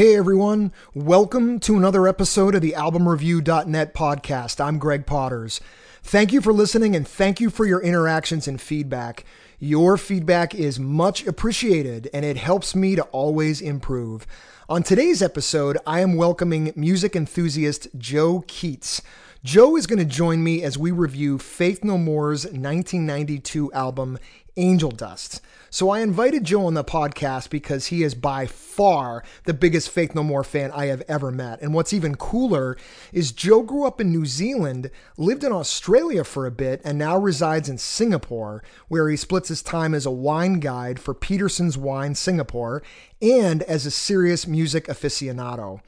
Hey everyone, welcome to another episode of the albumreview.net podcast. I'm Greg Potters. Thank you for listening and thank you for your interactions and feedback. Your feedback is much appreciated and it helps me to always improve. On today's episode, I am welcoming music enthusiast Joe Keats. Joe is going to join me as we review Faith No More's 1992 album, Angel Dust. So I invited Joe on the podcast because he is by far the biggest Faith No More fan I have ever met. And what's even cooler is Joe grew up in New Zealand, lived in Australia for a bit, and now resides in Singapore, where he splits his time as a wine guide for Peterson's Wine Singapore and as a serious music aficionado.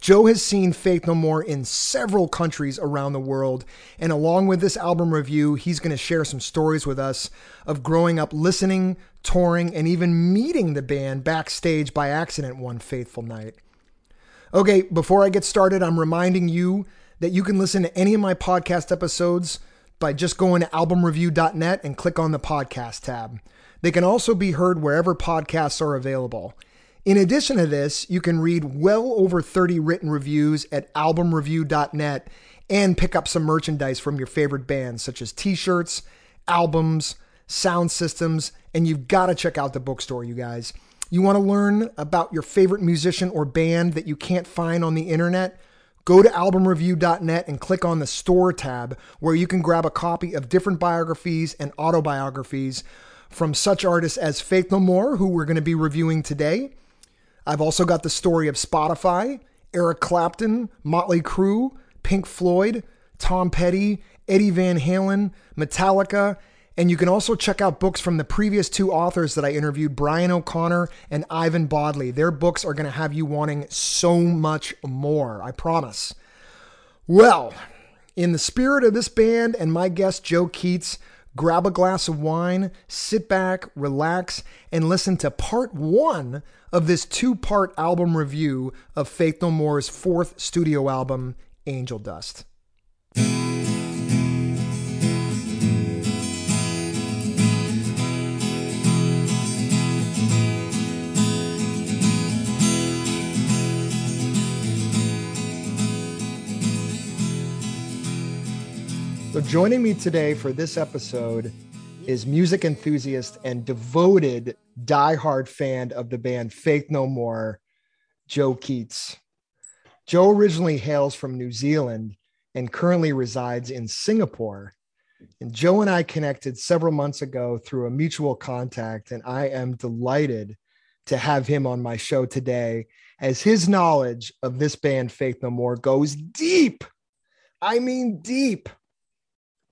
Joe has seen Faith No More in several countries around the world, and along with this album review, he's going to share some stories with us of growing up listening, touring, and even meeting the band backstage by accident one faithful night. Okay, before I get started, I'm reminding you that you can listen to any of my podcast episodes by just going to albumreview.net and click on the podcast tab. They can also be heard wherever podcasts are available. In addition to this, you can read well over 30 written reviews at albumreview.net and pick up some merchandise from your favorite bands, such as t shirts, albums, sound systems, and you've got to check out the bookstore, you guys. You want to learn about your favorite musician or band that you can't find on the internet? Go to albumreview.net and click on the store tab where you can grab a copy of different biographies and autobiographies from such artists as Faith No More, who we're going to be reviewing today I've also got the story of Spotify, Eric Clapton, Motley Crue, Pink Floyd, Tom Petty, Eddie Van Halen, Metallica, and you can also check out books from the previous two authors that I interviewed, Brian O'Connor and Ivan Bodley. Their books are going to have you wanting so much more, I promise. Well, in the spirit of this band and my guest, Joe Keats, grab a glass of wine, sit back, relax, and listen to part one of this two part album review of Faith No More's fourth studio album, Angel Dust. So, joining me today for this episode is music enthusiast and devoted diehard fan of the band Faith No More, Joe Keats. Joe originally hails from New Zealand and currently resides in Singapore. And Joe and I connected several months ago through a mutual contact, and I am delighted to have him on my show today as his knowledge of this band, Faith No More, goes deep. I mean, deep.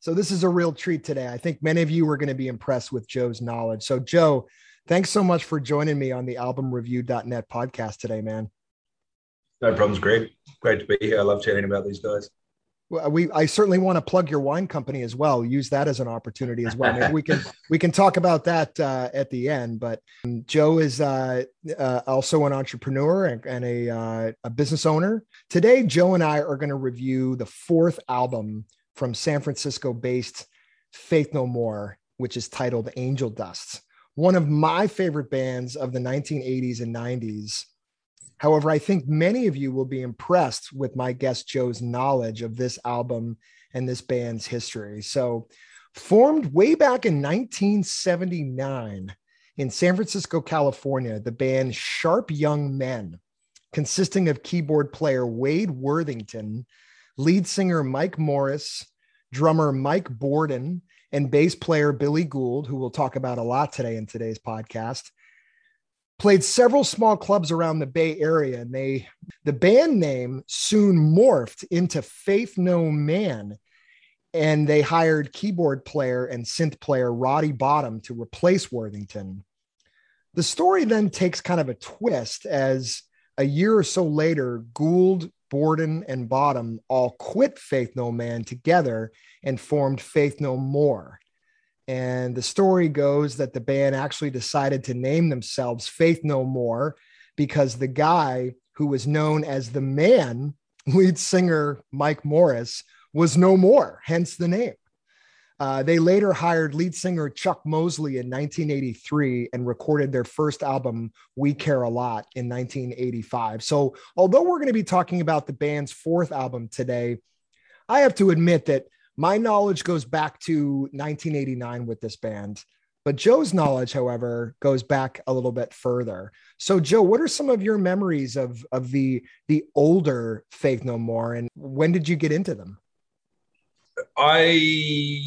So this is a real treat today. I think many of you are going to be impressed with Joe's knowledge. So Joe, thanks so much for joining me on the albumreview.net podcast today, man. No problems. Great. Great to be here. I love chatting about these guys. Well, we I certainly want to plug your wine company as well. Use that as an opportunity as well. Maybe we can we can talk about that uh, at the end. But um, Joe is uh, uh, also an entrepreneur and, and a uh, a business owner. Today, Joe and I are going to review the fourth album from San Francisco based Faith No More, which is titled Angel Dust, one of my favorite bands of the 1980s and 90s. However, I think many of you will be impressed with my guest Joe's knowledge of this album and this band's history. So, formed way back in 1979 in San Francisco, California, the band Sharp Young Men, consisting of keyboard player Wade Worthington lead singer Mike Morris, drummer Mike Bordin, and bass player Billy Gould, who we'll talk about a lot today in today's podcast. Played several small clubs around the Bay Area, and they the band name soon morphed into Faith No Man, and they hired keyboard player and synth player Roddy Bottum to replace Worthington. The story then takes kind of a twist as a year or so later, Gould, Bordin, and Bottum all quit Faith No Man together and formed Faith No More. And the story goes that the band actually decided to name themselves Faith No More because the guy who was known as the man, lead singer Mike Morris, was no more, hence the name. Uh, they later hired lead singer Chuck Mosley in 1983 and recorded their first album, We Care a Lot, in 1985. So, although we're going to be talking about the band's fourth album today, I have to admit that my knowledge goes back to 1989 with this band. But Joe's knowledge, however, goes back a little bit further. So, Joe, what are some of your memories of of the the older Faith No More, and when did you get into them? I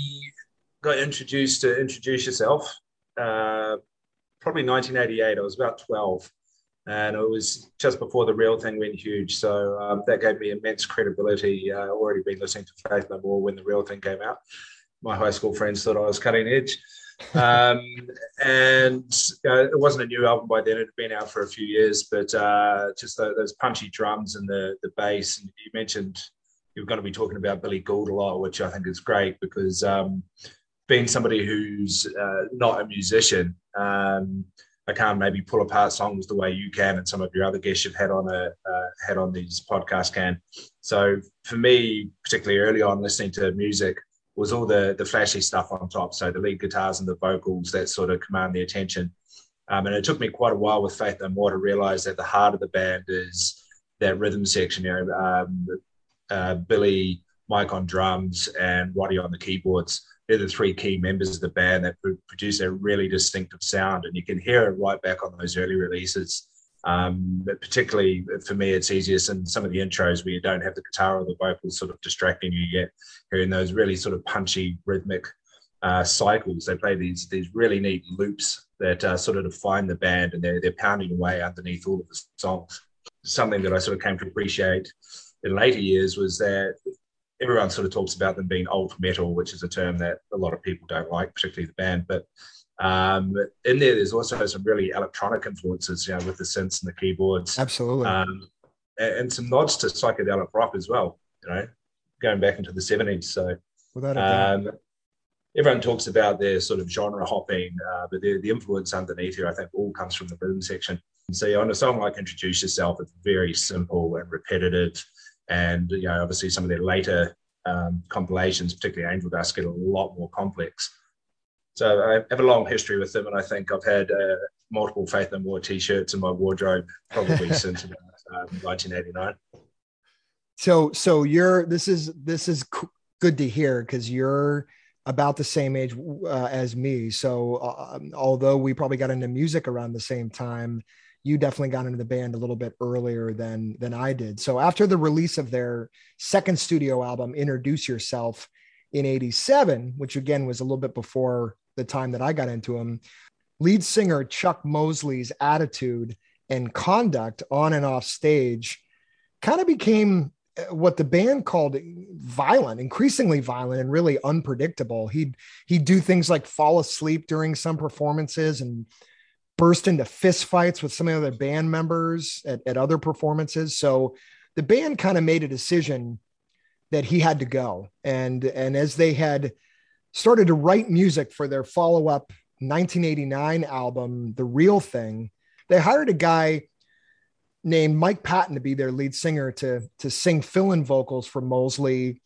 got introduced to Introduce Yourself, uh, probably 1988. I was about 12, and it was just before the real thing went huge. So um, that gave me immense credibility. Uh, already been listening to Faith No More when the real thing came out. My high school friends thought I was cutting edge. um, and uh, it wasn't a new album by then; it had been out for a few years. But uh, just the, those punchy drums and the the bass. And you mentioned you're going to be talking about Billy Gould a lot, which I think is great because um, being somebody who's uh, not a musician, um, I can't maybe pull apart songs the way you can and some of your other guests you've had on a uh, had on these podcasts can. So for me, particularly early on listening to music, was all the the flashy stuff on top. So the lead guitars and the vocals that sort of command the attention. Um, and it took me quite a while with Faith No More to realize that the heart of the band is that rhythm section. You know, um, uh, Billy, Mike on drums, and Roddy on the keyboards. They're the three key members of the band that produce a really distinctive sound, and you can hear it right back on those early releases. Um, but particularly for me, it's easiest in some of the intros where you don't have the guitar or the vocals sort of distracting you yet, hearing those really sort of punchy rhythmic uh, cycles. They play these these really neat loops that uh, sort of define the band, and they're they're pounding away underneath all of the songs. Something that I sort of came to appreciate in later years was that everyone sort of talks about them being old metal, which is a term that a lot of people don't like, particularly the band. But um, in there, there's also some really electronic influences, you know, with the synths and the keyboards. Absolutely. Um, and, and, some nods to psychedelic rock as well, you know, going back into the 70s. So um, everyone talks about their sort of genre hopping, uh, but the, the influence underneath here, I think, all comes from the rhythm section. So on a song like Introduce Yourself, it's very simple and repetitive and you know obviously some of their later um, compilations, particularly Angel Dust, get a lot more complex. So I have a long history with them, and I think I've had uh, multiple Faith No More T-shirts in my wardrobe probably since about um, 1989. So, so you're this is this is good to hear because you're about the same age uh, as me. So, uh, although we probably got into music around the same time, you definitely got into the band a little bit earlier than than I did. So after the release of their second studio album, Introduce Yourself, in '87, which again was a little bit before the time that I got into them, lead singer Chuck Mosley's attitude and conduct on and off stage kind of became uh, what the band called violent, increasingly violent and really unpredictable. He'd he'd do things like fall asleep during some performances and burst into fistfights with some of the other band members at, at other performances. So the band kind of made a decision that he had to go. And, and as they had started to write music for their follow up 1989 album, The Real Thing, they hired a guy named Mike Patton to be their lead singer to, to sing fill in vocals for Mosley.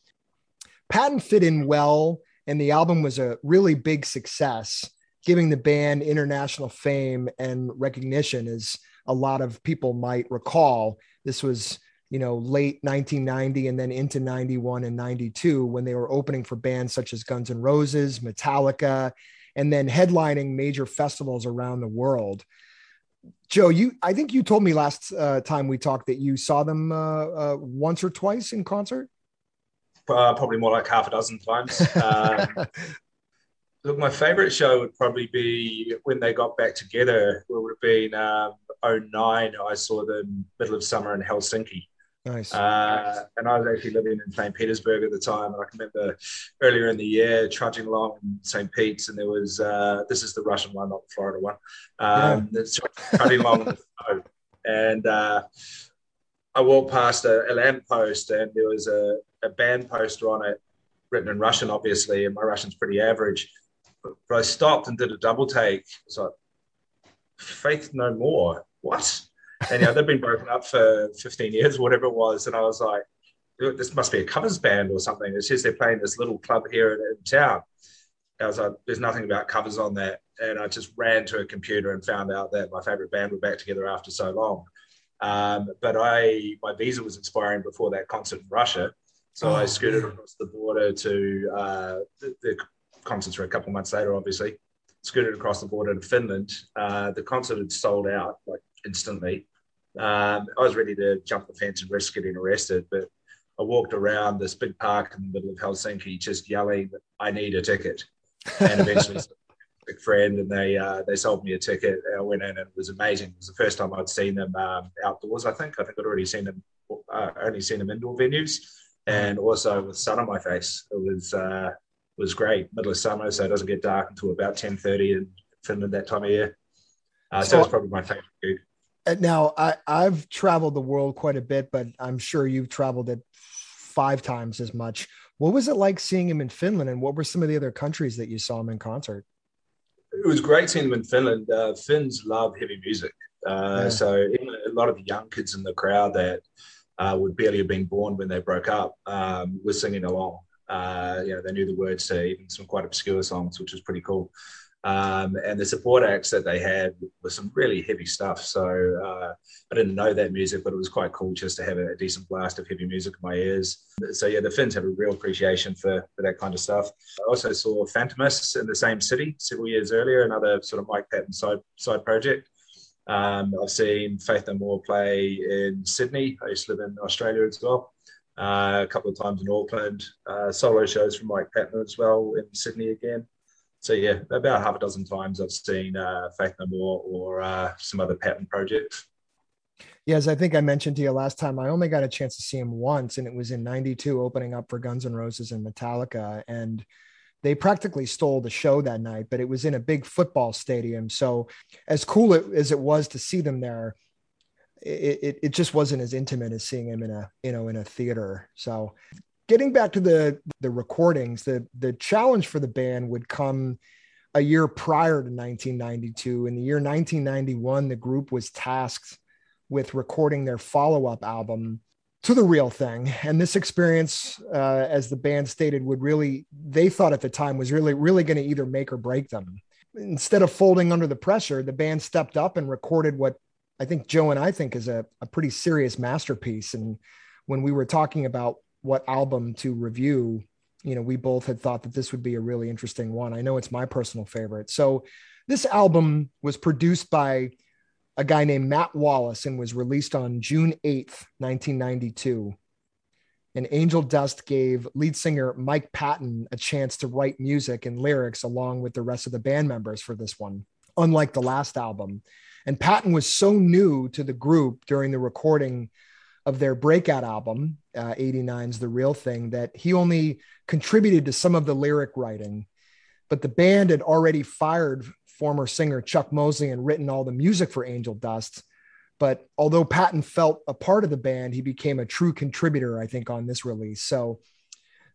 Patton fit in well, and the album was a really big success giving the band international fame and recognition as a lot of people might recall. This was, you know, late 1990 and then into 91 and 92 when they were opening for bands such as Guns N' Roses, Metallica, and then headlining major festivals around the world. Joe, you I think you told me last uh, time we talked that you saw them uh, uh, once or twice in concert. Uh, probably more like half a dozen times. Um, Look, my favorite show would probably be when they got back together. It would have been um, 09. I saw them middle of summer in Helsinki. Nice. Uh, and I was actually living in St. Petersburg at the time. And I can remember earlier in the year trudging along in St. Pete's, and there was uh, this is the Russian one, not the Florida one. Um, yeah. trudging along, and uh, I walked past a, a lamp post, and there was a, a band poster on it, written in Russian, obviously, and my Russian's pretty average but I stopped and did a double take. It's like, Faith No More. What? And yeah, they've been broken up for 15 years, whatever it was. And I was like, this must be a covers band or something. It says they're playing this little club here in, in town. I was like, there's nothing about covers on that. And I just ran to a computer and found out that my favorite band were back together after so long. Um, but I, my visa was expiring before that concert in Russia. So oh, I scooted across the border to uh, the, the, concerts were a couple months later, obviously. Scooted across the border to Finland. Uh, the concert had sold out like instantly. Um, I was ready to jump the fence and risk getting arrested, but I walked around this big park in the middle of Helsinki just yelling, I need a ticket. And eventually, a big friend, and they uh, they sold me a ticket. I went in, and it was amazing. It was the first time I'd seen them um, outdoors. I think I think I'd already seen them, uh, only seen them indoor venues, and also with sun on my face. It was uh, was great. Middle of summer, so it doesn't get dark until about ten thirty in Finland that time of year. Uh, so, so it's probably my favorite gig. Now I I've traveled the world quite a bit, but I'm sure you've traveled it five times as much. What was it like seeing him in Finland, and what were some of the other countries that you saw him in concert? It was great seeing him in Finland. Uh, Finns love heavy music, uh, yeah. so a lot of the young kids in the crowd that uh, would barely have been born when they broke up um, were singing along. Uh, you know, they knew the words to even some quite obscure songs, which was pretty cool. Um, and the support acts that they had was some really heavy stuff. So uh, I didn't know that music, but it was quite cool just to have a, decent blast of heavy music in my ears. So yeah, the Finns have a real appreciation for, for that kind of stuff. I also saw Fantômas in the same city several years earlier, another sort of Mike Patton side side project. Um, I've seen Faith No More play in Sydney. I used to live in Australia as well. Uh, a couple of times in Auckland, uh, solo shows from Mike Patton as well in Sydney again so yeah, about half a dozen times I've seen uh, Faith No More or some other Patton projects. Yes, I think I mentioned to you last time. I only got a chance to see him once, and it was in '92, opening up for Guns N' Roses and Metallica, and they practically stole the show that night. But it was in a big football stadium, so as cool as it was to see them there, it, it, it just wasn't as intimate as seeing him in a you know in a theater. So getting back to the the recordings, the the challenge for the band would come a year prior to 1992. In the year 1991, the group was tasked with recording their follow-up album to the real thing and this experience uh, as the band stated would really they thought at the time was really really going to either make or break them instead of folding under the pressure the band stepped up and recorded what i think joe and i think is a, a pretty serious masterpiece and when we were talking about what album to review, you know, we both had thought that this would be a really interesting one. I know it's my personal favorite. So this album was produced by a guy named Matt Wallace and was released on June 8th, 1992. And Angel Dust gave lead singer Mike Patton a chance to write music and lyrics along with the rest of the band members for this one, unlike the last album. And Patton was so new to the group during the recording of their breakout album, uh, 89's The Real Thing, that he only contributed to some of the lyric writing, but the band had already fired former singer Chuck Mosley and written all the music for Angel Dust. But although Patton felt a part of the band, he became a true contributor, I think, on this release. So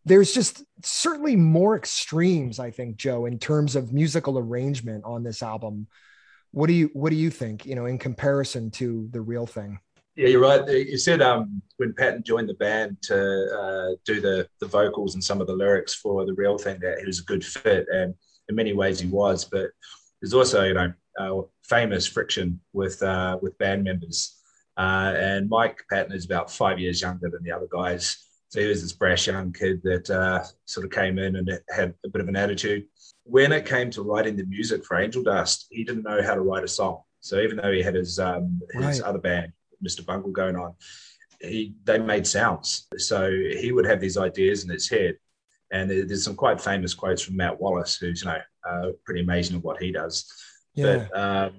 there's just certainly more extremes, I think, Joe, in terms of musical arrangement on this album. What do you what do you think, you know, in comparison to the real thing? Yeah, you're right. You said um, when Patton joined the band to uh, do the the vocals and some of the lyrics for the real thing that he was a good fit, and in many ways he was. But there's also you know uh, famous friction with uh, with band members, uh, and Mike Patton is about five years younger than the other guys. So he was this brash young kid that uh, sort of came in and had a bit of an attitude. When it came to writing the music for Angel Dust, he didn't know how to write a song. So even though he had his um, his right. other band, Mr. Bungle going on, he they made sounds. So he would have these ideas in his head. And there's some quite famous quotes from Matt Wallace, who's you know uh, pretty amazing at what he does. Yeah. But um,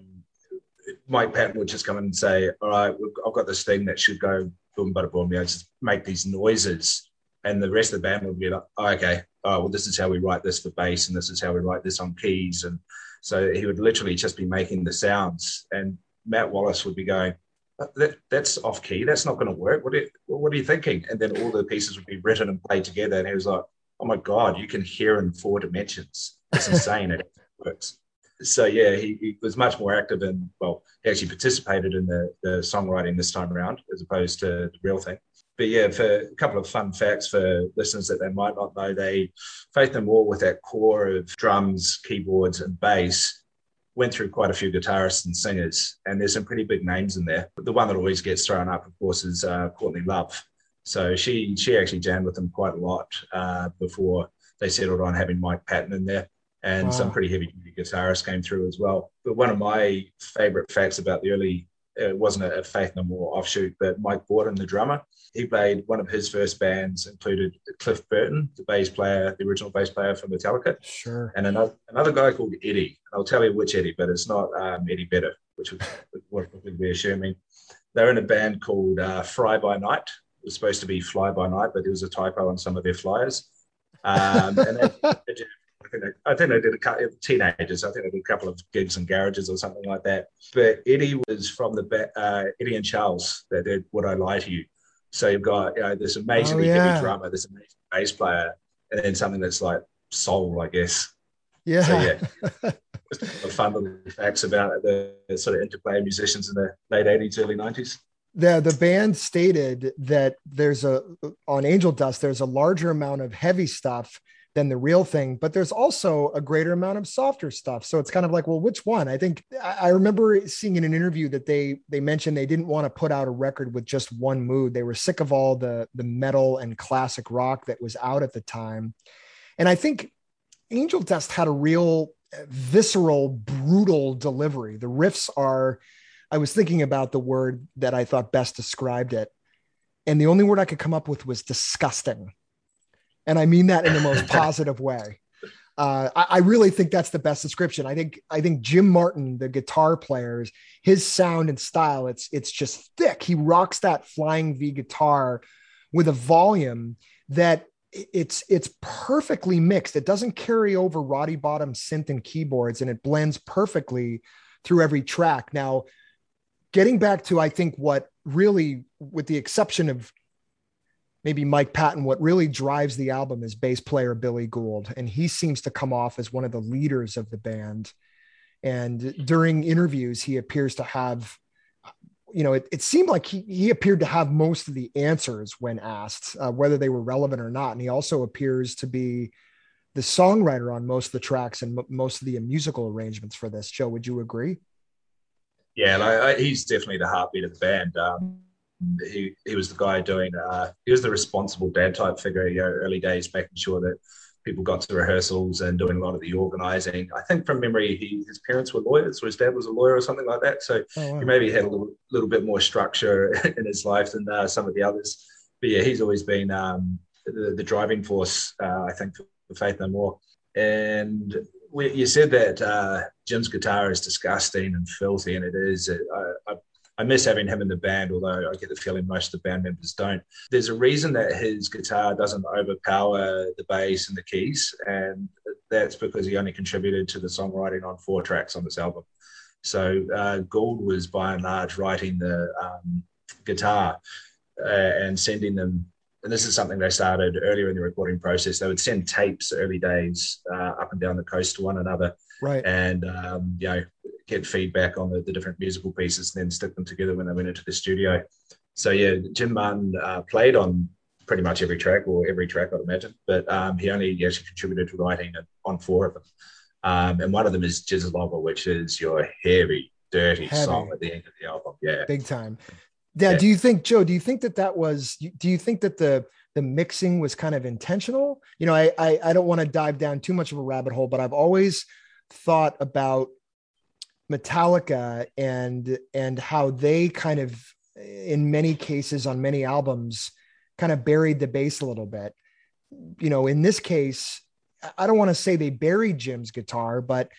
Mike Patton would just come in and say, "All right, I've got this thing that should go boom, bada boom, you know, just make these noises." And the rest of the band would be like, oh, "Okay, oh well, this is how we write this for bass, and this is how we write this on keys." And so he would literally just be making the sounds, and Matt Wallace would be going, that, that's off key. That's not going to work. What are, you, what are you thinking? And then all the pieces would be written and played together. And he was like, oh my God, you can hear in four dimensions. It's insane. it works. So yeah, he, he, was much more active and well, he actually participated in the, the songwriting this time around as opposed to the real thing. but yeah, for a couple of fun facts for listeners that they might not know, they Faith No More with that core of drums, keyboards, and bass went through quite a few guitarists and singers, and there's some pretty big names in there. The one that always gets thrown up, of course, is uh, Courtney Love. So she she actually jammed with them quite a lot uh, before they settled on having Mike Patton in there, and wow. some pretty heavy duty guitarists came through as well. But one of my favorite facts about the early it wasn't a Faith No More offshoot, but Mike Bordin, the drummer, he played one of his first bands included Cliff Burton, the bass player, the original bass player for Metallica. Sure. And another another guy called Eddie. I'll tell you which Eddie, but it's not um, Eddie Vedder, which would, would probably be assuming. They're in a band called uh, Fry by Night. It was supposed to be Fly by Night, but there was a typo on some of their flyers. Um, and they, I think I, I think I did a couple of teenagers. I think I did a couple of gigs in garages or something like that. But Eddie was from the uh, Eddie and Charles that did "Would I Lie to You." So you've got you know this amazingly oh, yeah. heavy drummer, this amazing bass player, and then something that's like soul, I guess. Yeah. So, yeah. Just fun little facts about the sort of interplay of musicians in the late 80s, early 90s. The, the band stated that there's a on Angel Dust, there's a larger amount of heavy stuff than the real thing but there's also a greater amount of softer stuff. So it's kind of like well which one? I think i remember seeing in an interview that they they mentioned they didn't want to put out a record with just one mood. They were sick of all the the metal and classic rock that was out at the time. And i think angel dust had a real uh, visceral brutal delivery. The riffs are i was thinking about the word that i thought best described it. And the only word i could come up with was disgusting and I mean that in the most positive way. Uh, I, I, really think that's the best description. I think I think Jim Martin, the guitar players, his sound and style, it's it's just thick. He rocks that flying V guitar with a volume that it's it's perfectly mixed. It doesn't carry over Roddy Bottum synth and keyboards, and it blends perfectly through every track. Now, getting back to I think what really, with the exception of maybe Mike Patton, what really drives the album is bass player Billy Gould. And he seems to come off as one of the leaders of the band. And during interviews, he appears to have, you know, it, it seemed like he, he appeared to have most of the answers when asked, uh, whether they were relevant or not. And he also appears to be the songwriter on most of the tracks and m- most of the musical arrangements for this. Joe, would you agree? Yeah, like, he's definitely the heartbeat of the band. Um, he, he was the guy doing uh, he was the responsible dad type figure you know, early days making sure that people got to rehearsals and doing a lot of the organizing i think from memory he, his parents were lawyers or his dad was a lawyer or something like that so oh, wow. he maybe had a little, little bit more structure in his life than uh, some of the others but yeah he's always been um, the, the, driving force uh, i think for faith no more and we, you said that uh, Jim's guitar is disgusting and filthy, and it is. I, I I miss having him in the band, although I get the feeling most of the band members don't. There's a reason that his guitar doesn't overpower the bass and the keys, and that's because he only contributed to the songwriting on four tracks on this album. So uh, Gould was by and large writing the um, guitar uh, and sending them. And this is something they started earlier in the recording process. They would send tapes early days uh, up and down the coast to one another, right? And um, you know, get feedback on the, the different musical pieces and then stick them together when they went into the studio. So yeah, Jim Martin uh, played on pretty much every track or every track, I'd imagine, but um, he only actually contributed to writing on four of them. Um, and one of them is Jizz Lover, which is your heavy, dirty heavy. song at the end of the album. Yeah, big time. Yeah, yeah. Do you think, Joe? Do you think that that was? Do you think that the the mixing was kind of intentional? You know, I I, I don't want to dive down too much of a rabbit hole, but I've always thought about Metallica and and how they kind of in many cases on many albums kind of buried the bass a little bit. You know, in this case, I don't want to say they buried Jim's guitar, but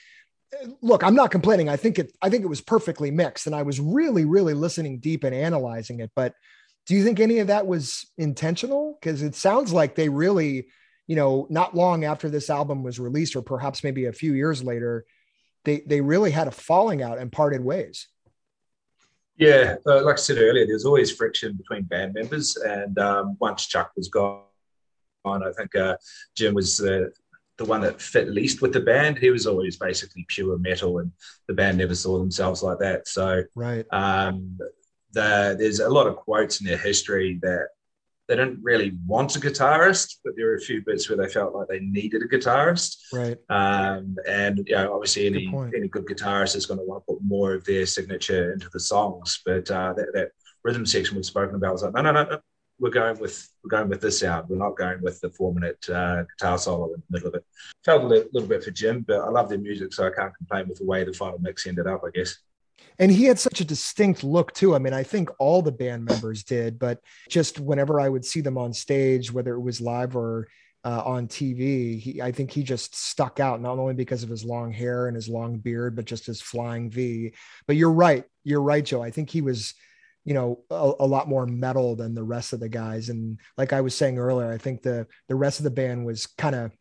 uh, look, I'm not complaining. I think it I think it was perfectly mixed and I was really really listening deep and analyzing it, but do you think any of that was intentional? Because it sounds like they really, you know, not long after this album was released, or perhaps maybe a few years later, they they really had a falling out and parted ways. Yeah, uh, like I said earlier, there's always friction between band members, and um, once Chuck was gone, I think uh, Jim was the the one that fit least with the band. He was always basically pure metal, and the band never saw themselves like that. So, right, um, the, there's a lot of quotes in their history that they didn't really want a guitarist, but there were a few bits where they felt like they needed a guitarist. Right. Um, and you know, obviously, any Good any good guitarist is going to want to put more of their signature into the songs. But uh, that, that rhythm section we've spoken about was like, no, no, no, no, we're going with we're going with this sound. We're not going with the four minute uh, guitar solo in the middle of it. Felt a little, little bit for Jim, but I love their music, so I can't complain with the way the final mix ended up. I guess and he had such a distinct look too. I mean, I think all the band members did, but just whenever I would see them on stage, whether it was live or uh, on TV, he, I think he just stuck out not only because of his long hair and his long beard, but just his flying V. But you're right, you're right, Joe. I think he was, you know, a, a lot more metal than the rest of the guys. And like I was saying earlier, I think the the rest of the band was kind of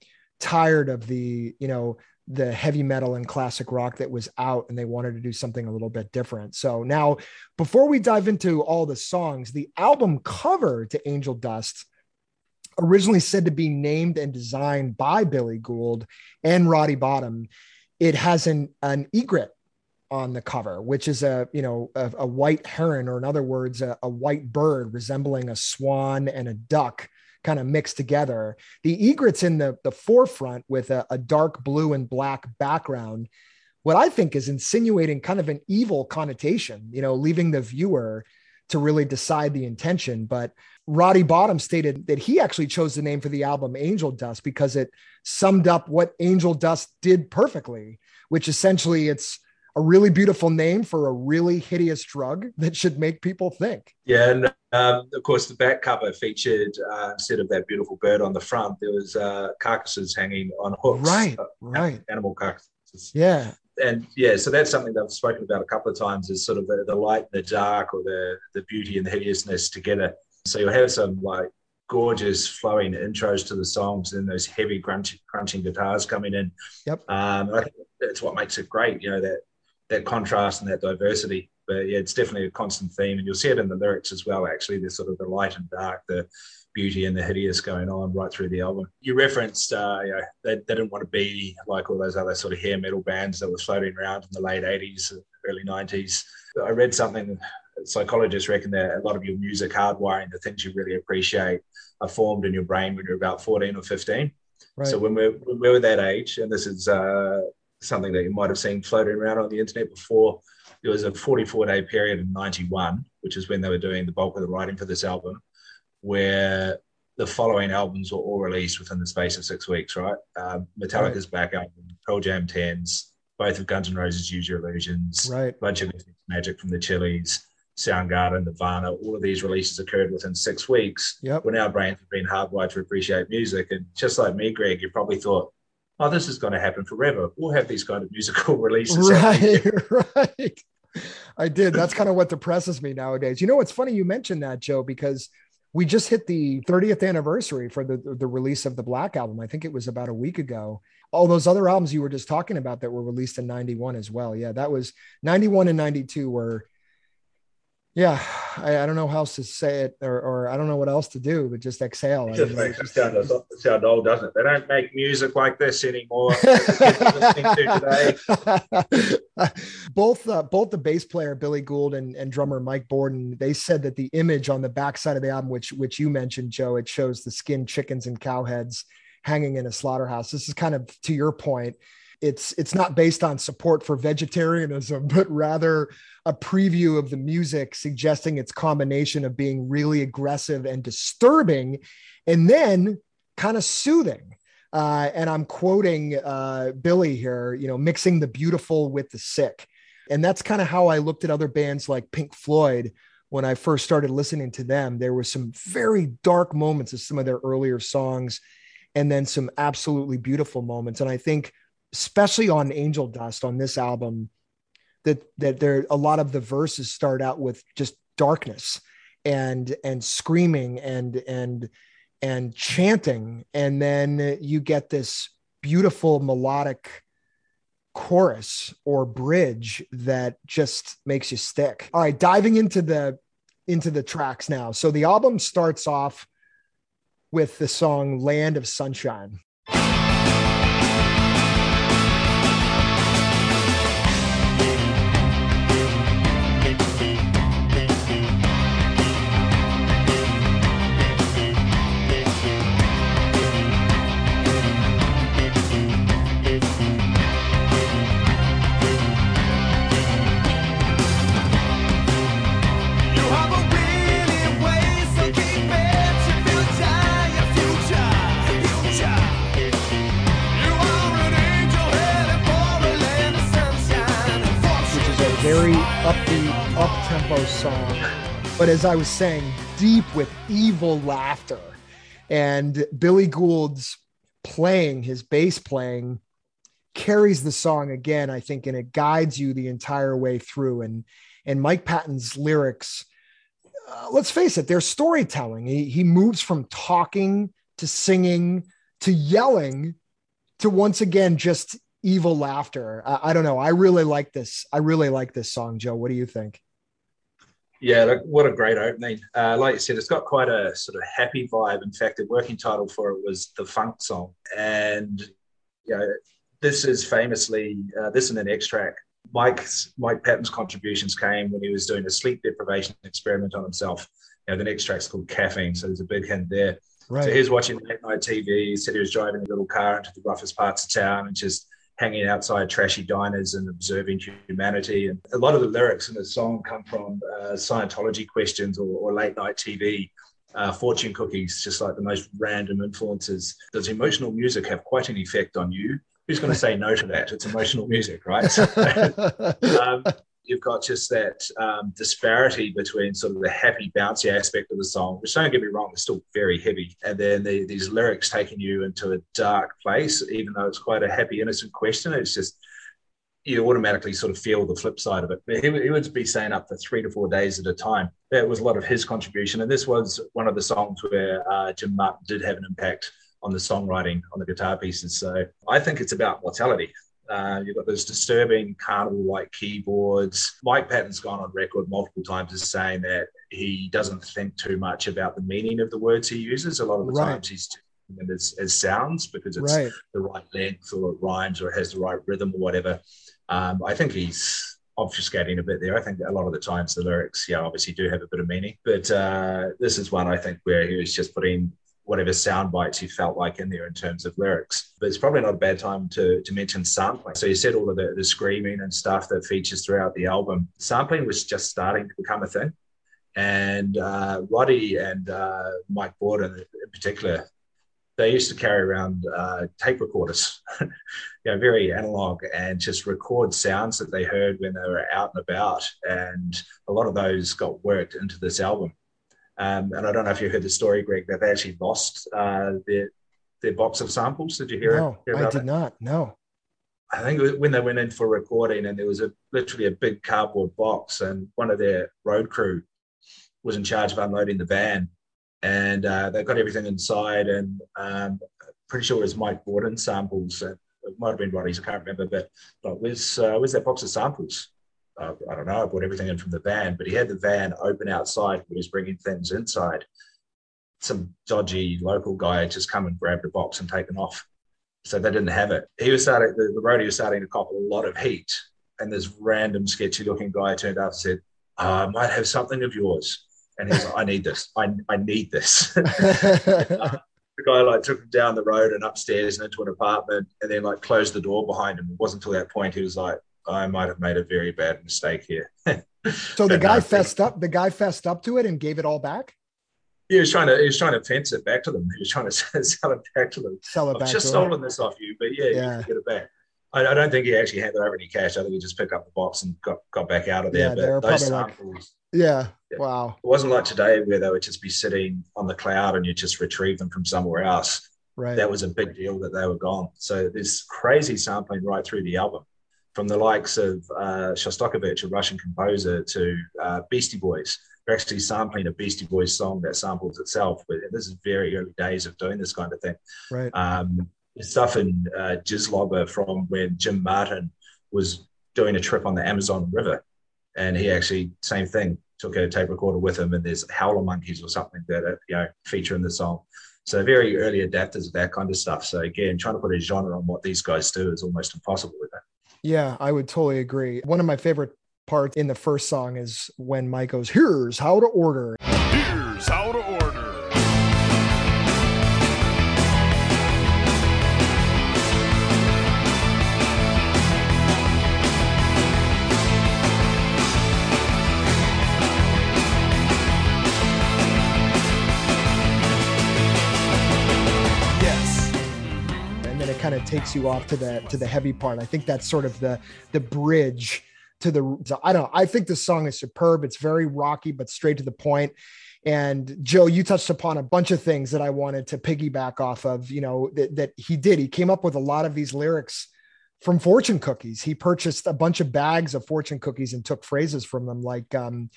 tired of the you know the heavy metal and classic rock that was out and they wanted to do something a little bit different. So now before we dive into all the songs, the album cover to Angel Dust originally said to be named and designed by Billy Gould and Roddy Bottum. It has an an egret on the cover, which is a you know a, a white heron, or in other words, a, a white bird resembling a swan and a duck kind of mixed together. The egret's in the, the forefront with a, a dark blue and black background. What I think is insinuating kind of an evil connotation, you know, leaving the viewer to really decide the intention. But Roddy Bottum stated that he actually chose the name for the album Angel Dust because it summed up what Angel Dust did perfectly, which essentially it's a really beautiful name for a really hideous drug that should make people think. Yeah, and um, of course the back cover featured uh, instead of that beautiful bird on the front, there was uh, carcasses hanging on hooks. Right, uh, right. Animal carcasses. Yeah. And yeah, so that's something that I've spoken about a couple of times is sort of the, the light and the dark or the, the beauty and the hideousness together. So you'll have some like gorgeous flowing intros to the songs and those heavy crunch, crunching guitars coming in. Yep. Um, I think that's what makes it great, you know, that that contrast and that diversity. But yeah, it's definitely a constant theme, and you'll see it in the lyrics as well. Actually, there's sort of the light and dark, the beauty and the hideous going on right through the album. You referenced, uh, you know, they, they didn't want to be like all those other sort of hair metal bands that were floating around in the late 80s, early 90s. I read something, psychologists reckon that a lot of your music hardwiring, the things you really appreciate, are formed in your brain when you're about 14 or 15. Right. So when we're, when we're that age, and this is uh, something that you might have seen floating around on the internet before. There was a 44 day period in 91, which is when they were doing the bulk of the writing for this album, where the following albums were all released within the space of six weeks, right? Uh, Metallica's right. back album, Pearl Jam 10s, both of Guns N' Roses Use Your Illusions, right. bunch of Magic from the Chili's, Soundgarden, Nirvana, all of these releases occurred within six weeks. Yep. When our brains have been hardwired to appreciate music. And just like me, Greg, you probably thought, oh, this is going to happen forever. We'll have these kind of musical releases. Right, right. I did. That's kind of what depresses me nowadays. You know, it's funny you mentioned that, Joe, because we just hit the 30th anniversary for the, the release of the Black album. I think it was about a week ago. All those other albums you were just talking about that were released in 91 as well. Yeah, that was 91 and 92 were yeah, I, I, don't know how else to say it, or, or I don't know what else to do, but just exhale. It just makes it sound, sound old, doesn't it? They don't make music like this anymore. both uh, both the bass player Billy Gould and, and drummer Mike Bordin, they said that the image on the back side of the album, which which you mentioned, Joe, it shows the skinned chickens and cow heads hanging in a slaughterhouse. This is kind of to your point it's it's not based on support for vegetarianism but rather a preview of the music suggesting its combination of being really aggressive and disturbing and then kind of soothing. Uh, and i'm quoting uh, billy here you know mixing the beautiful with the sick. And that's kind of how i looked at other bands like pink floyd when i first started listening to them. There were some very dark moments of some of their earlier songs and then some absolutely beautiful moments. And i think especially on Angel Dust on this album, that that there a lot of the verses start out with just darkness and and screaming and and and chanting, and then you get this beautiful melodic chorus or bridge that just makes you stick. All right, diving into the into the tracks now. So the album starts off with the song Land of Sunshine. But as I was saying, deep with evil laughter. And Billy Gould's playing, his bass playing, carries the song again, I think, and it guides you the entire way through. And and Mike Patton's lyrics, uh, let's face it, they're storytelling. He he moves from talking to singing to yelling to once again just evil laughter. I, I don't know. I really like this. I really like this song, Joe. What do you think? Yeah, look, what a great opening. Uh, like you said, it's got quite a sort of happy vibe. In fact, the working title for it was The Funk Song. And, you know, this is famously, uh, this is an extract. Mike's, Mike Patton's contributions came when he was doing a sleep deprivation experiment on himself. You know, the extract's called Caffeine, so there's a big hint there. Right. So he was watching late night TV. He said he was driving a little car into the roughest parts of town and just hanging outside trashy diners and observing humanity. And a lot of the lyrics in the song come from uh, Scientology questions or, or late night TV. Uh, fortune cookies, just like the most random influences. Does emotional music have quite an effect on you? Who's going to say no to that? It's emotional music, right? um, you've got just that um, disparity between sort of the happy, bouncy aspect of the song, which don't get me wrong, is still very heavy, and then the, these lyrics taking you into a dark place, even though it's quite a happy, innocent question. It's just you automatically sort of feel the flip side of it. But he, he, would be saying up for three to four days at a time. That was a lot of his contribution, and this was one of the songs where uh, Jim Martin did have an impact on the songwriting on the guitar pieces. So I think it's about mortality. Uh, you've got those disturbing carnival-like keyboards. Mike Patton's gone on record multiple times as saying that he doesn't think too much about the meaning of the words he uses. A lot of the right. times he's them as, as sounds because it's right. the right length or it rhymes or it has the right rhythm or whatever. Um, I think he's obfuscating a bit there. I think a lot of the times the lyrics, yeah, obviously do have a bit of meaning, but uh, this is one I think where he was just putting whatever sound bites you felt like in there in terms of lyrics. But it's probably not a bad time to, to mention sampling. So you said all of the, the screaming and stuff that features throughout the album. Sampling was just starting to become a thing. And uh, Roddy and uh, Mike Bordin in particular, they used to carry around uh, tape recorders, you know, very analog, and just record sounds that they heard when they were out and about. And a lot of those got worked into this album. Um, and I don't know if you heard the story, Greg, they've actually lost uh, their their box of samples. Did you hear no, it? I did not. No. I think when they went in for recording, and there was a literally a big cardboard box, and one of their road crew was in charge of unloading the van, and uh, they got everything inside, and um, pretty sure it was Mike Bordin samples. It might have been Roddy's, I can't remember, but but where's uh, where's that box of samples? Uh, I don't know, I brought everything in from the van, but he had the van open outside, but he was bringing things inside. Some dodgy local guy just come and grabbed a box and taken off. So they didn't have it. He was starting, the, the roadie was starting to cop a lot of heat. And this random sketchy looking guy turned up and said, oh, I might have something of yours. And he's like, I need this. I, I need this. the guy like took him down the road and upstairs and into an apartment and then like closed the door behind him. It wasn't until that point he was like, I might have made a very bad mistake here. so the guy fessed up. The guy fessed up to it and gave it all back. He was trying to. He was trying to fence it back to them. He was trying to sell it back to them. Sell it I've back. Just stolen this off you, but yeah, yeah. you get it back. I, I, don't think he actually handed over any cash. I think he just picked up the box and got, got back out of there. Yeah, but those samples, like, yeah, yeah, wow. It wasn't like today where they would just be sitting on the cloud and you just retrieve them from somewhere else. Right. That was a big deal that they were gone. So there's crazy sampling right through the album from the likes of uh, Shostakovich, a Russian composer, to uh, Beastie Boys. They're actually sampling a Beastie Boys song that samples itself. But this is very early days of doing this kind of thing. Right. Um, stuff in uh, from when Jim Martin was doing a trip on the Amazon River, and he actually same thing took a tape recorder with him, and there's howler monkeys or something that are, you know feature in the song. So very early adapters of that kind of stuff. So again, trying to put a genre on what these guys do is almost impossible with that. Yeah, I would totally agree. One of my favorite parts in the first song is when Mike goes, Here's how to order. Here's how to takes you off to the to the heavy part. I think that's sort of the the bridge to the I don't I think this song is superb. It's very rocky but straight to the point. And Joe, you touched upon a bunch of things that I wanted to piggyback off of, you know, that, that he did. He came up with a lot of these lyrics from fortune cookies. He purchased a bunch of bags of fortune cookies and took phrases from them like um,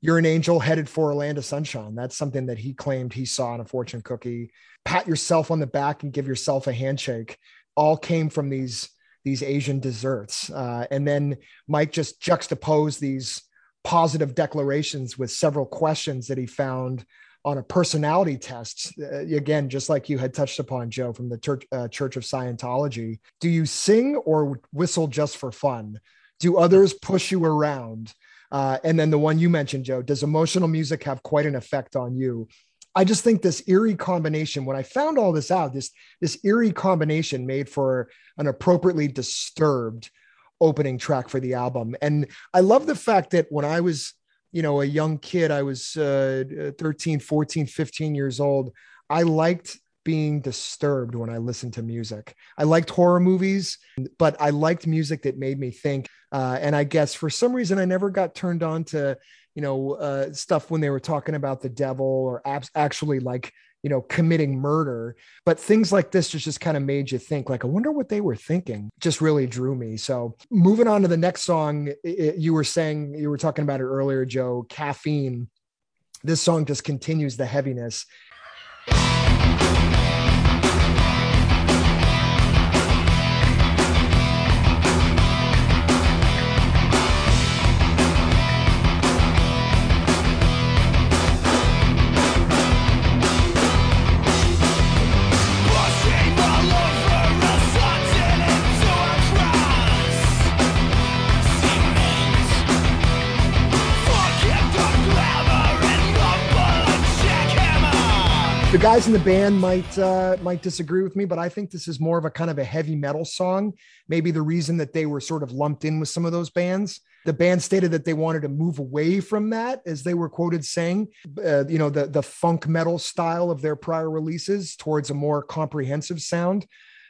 you're an angel headed for a land of sunshine. That's something that he claimed he saw in a fortune cookie. Pat yourself on the back and give yourself a handshake. All came from these these Asian desserts. Uh, and then Mike just juxtaposed these positive declarations with several questions that he found on a personality test. Uh, again, just like you had touched upon, Joe, from the Church, uh, Church of Scientology. Do you sing or whistle just for fun? Do others push you around? Uh, and then the one you mentioned, Joe, does emotional music have quite an effect on you? I just think this eerie combination, when I found all this out, this, this eerie combination made for an appropriately disturbed opening track for the album. And I love the fact that when I was, you know, a young kid, I was uh, 13, 14, 15 years old, I liked being disturbed when I listened to music. I liked horror movies, but I liked music that made me think. Uh, and I guess for some reason, I never got turned on to, you know, uh, stuff when they were talking about the devil or abs- actually like you know, committing murder. But things like this just, just kind of made you think, like, I wonder what they were thinking. Just really drew me. So moving on to the next song, it, you were saying, you were talking about it earlier, Joe, caffeine. This song just continues the heaviness. Guys in the band might uh, might disagree with me, but I think this is more of a kind of a heavy metal song. Maybe the reason that they were sort of lumped in with some of those bands. The band stated that they wanted to move away from that, as they were quoted saying, uh, you know, the the funk metal style of their prior releases towards a more comprehensive sound.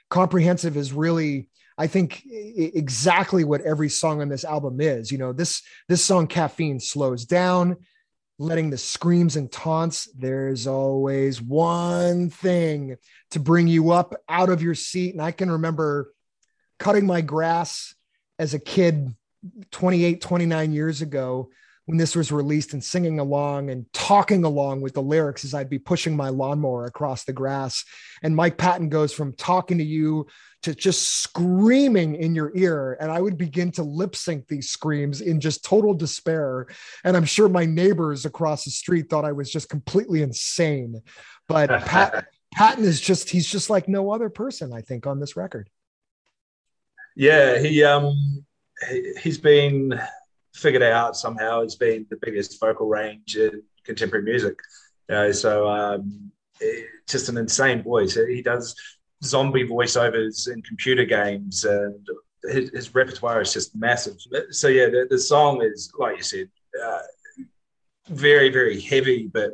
Comprehensive is really I think exactly what every song on this album is. You know, this this song caffeine slows down letting the screams and taunts, there's always one thing to bring you up out of your seat. And I can remember cutting my grass as a kid 28, 29 years ago when this was released and singing along and talking along with the lyrics as I'd be pushing my lawnmower across the grass. And Mike Patton goes from talking to you to just screaming in your ear. And I would begin to lip sync these screams in just total despair. And I'm sure my neighbors across the street thought I was just completely insane. But Pat, Patton is just, he's just like no other person, I think, on this record. Yeah, he um he, he's been figured out somehow has been the biggest vocal range in contemporary music. You know, so um, just an insane voice. He does zombie voiceovers in computer games, and his, his repertoire is just massive. So yeah, the, the song is like you said, uh, very very heavy, but.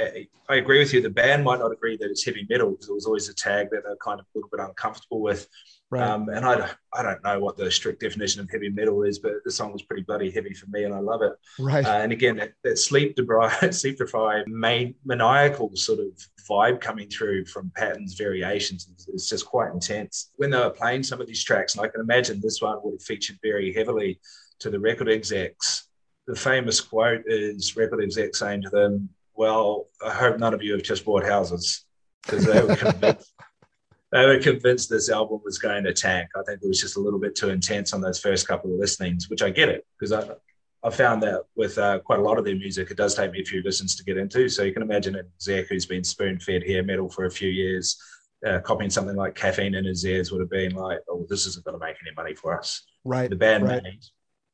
Uh, I agree with you. The band might not agree that it's heavy metal because it was always a tag that they're kind of a little bit uncomfortable with. Right. Um, and I, I don't know what the strict definition of heavy metal is, but the song was pretty bloody heavy for me, and I love it. Right. Uh, and again, that, that sleep deprived, sleep deprived, main, maniacal sort of vibe coming through from Patton's, variations is, is just quite intense. When they were playing some of these tracks, and I can imagine this one would have featured very heavily to the record execs. The famous quote is record execs saying to them, "Well, I hope none of you have just bought houses." Because they were convinced they were convinced this album was going to tank. I think it was just a little bit too intense on those first couple of listenings, which I get it because I, I found that with uh, quite a lot of their music, it does take me a few listens to get into. So you can imagine a Zach who's been spoon fed hair metal for a few years, uh, copying something like Caffeine in his ears would have been like, oh, this isn't going to make any money for us. Right. The band right. made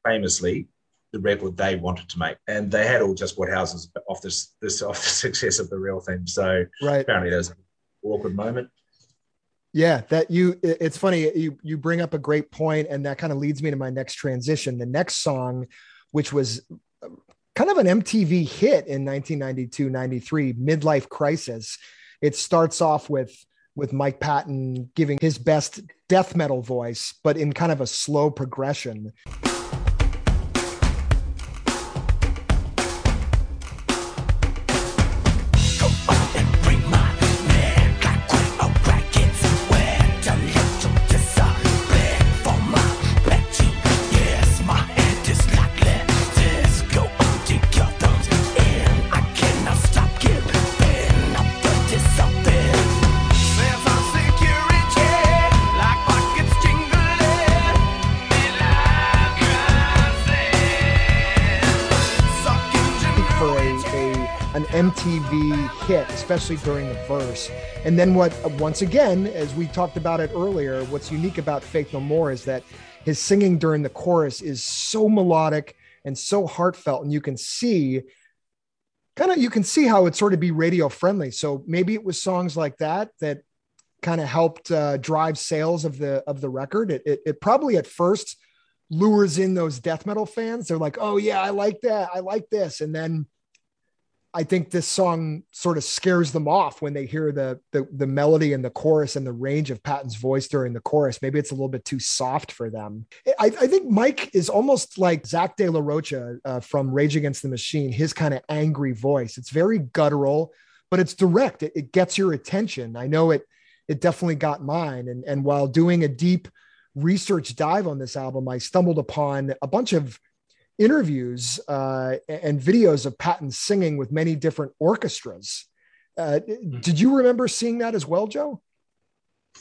famously the record they wanted to make, and they had all just bought houses off this this off the success of the real thing. So right. apparently there's an awkward moment. Yeah, that you it's funny you you bring up a great point and that kind of leads me to my next transition. The next song which was uh, kind of an MTV hit in 1992-93, Midlife Crisis. It starts off with with Mike Patton giving his best death metal voice but in kind of a slow progression. Hit, especially during the verse. And then what once again, as we talked about it earlier, what's unique about Faith No More is that his singing during the chorus is so melodic and so heartfelt and you can see kind of you can see how it sort of be radio friendly so maybe it was songs like that that kind of helped uh, drive sales of the of the record. It, it, it probably at first lures in those death metal fans. They're like oh yeah i like that i like this. And then I think this song sort of scares them off when they hear the, the, the melody and the chorus and the range of Patton's voice during the chorus. Maybe it's a little bit too soft for them. I, I think Mike is almost like Zack de la Rocha uh, from Rage Against the Machine. His kind of angry voice. It's very guttural, but it's direct. It, it gets your attention. I know it. It definitely got mine. And and while doing a deep research dive on this album, I stumbled upon a bunch of interviews uh, and videos of Patton singing with many different orchestras. Uh, hmm. did you remember seeing that as well, Joe?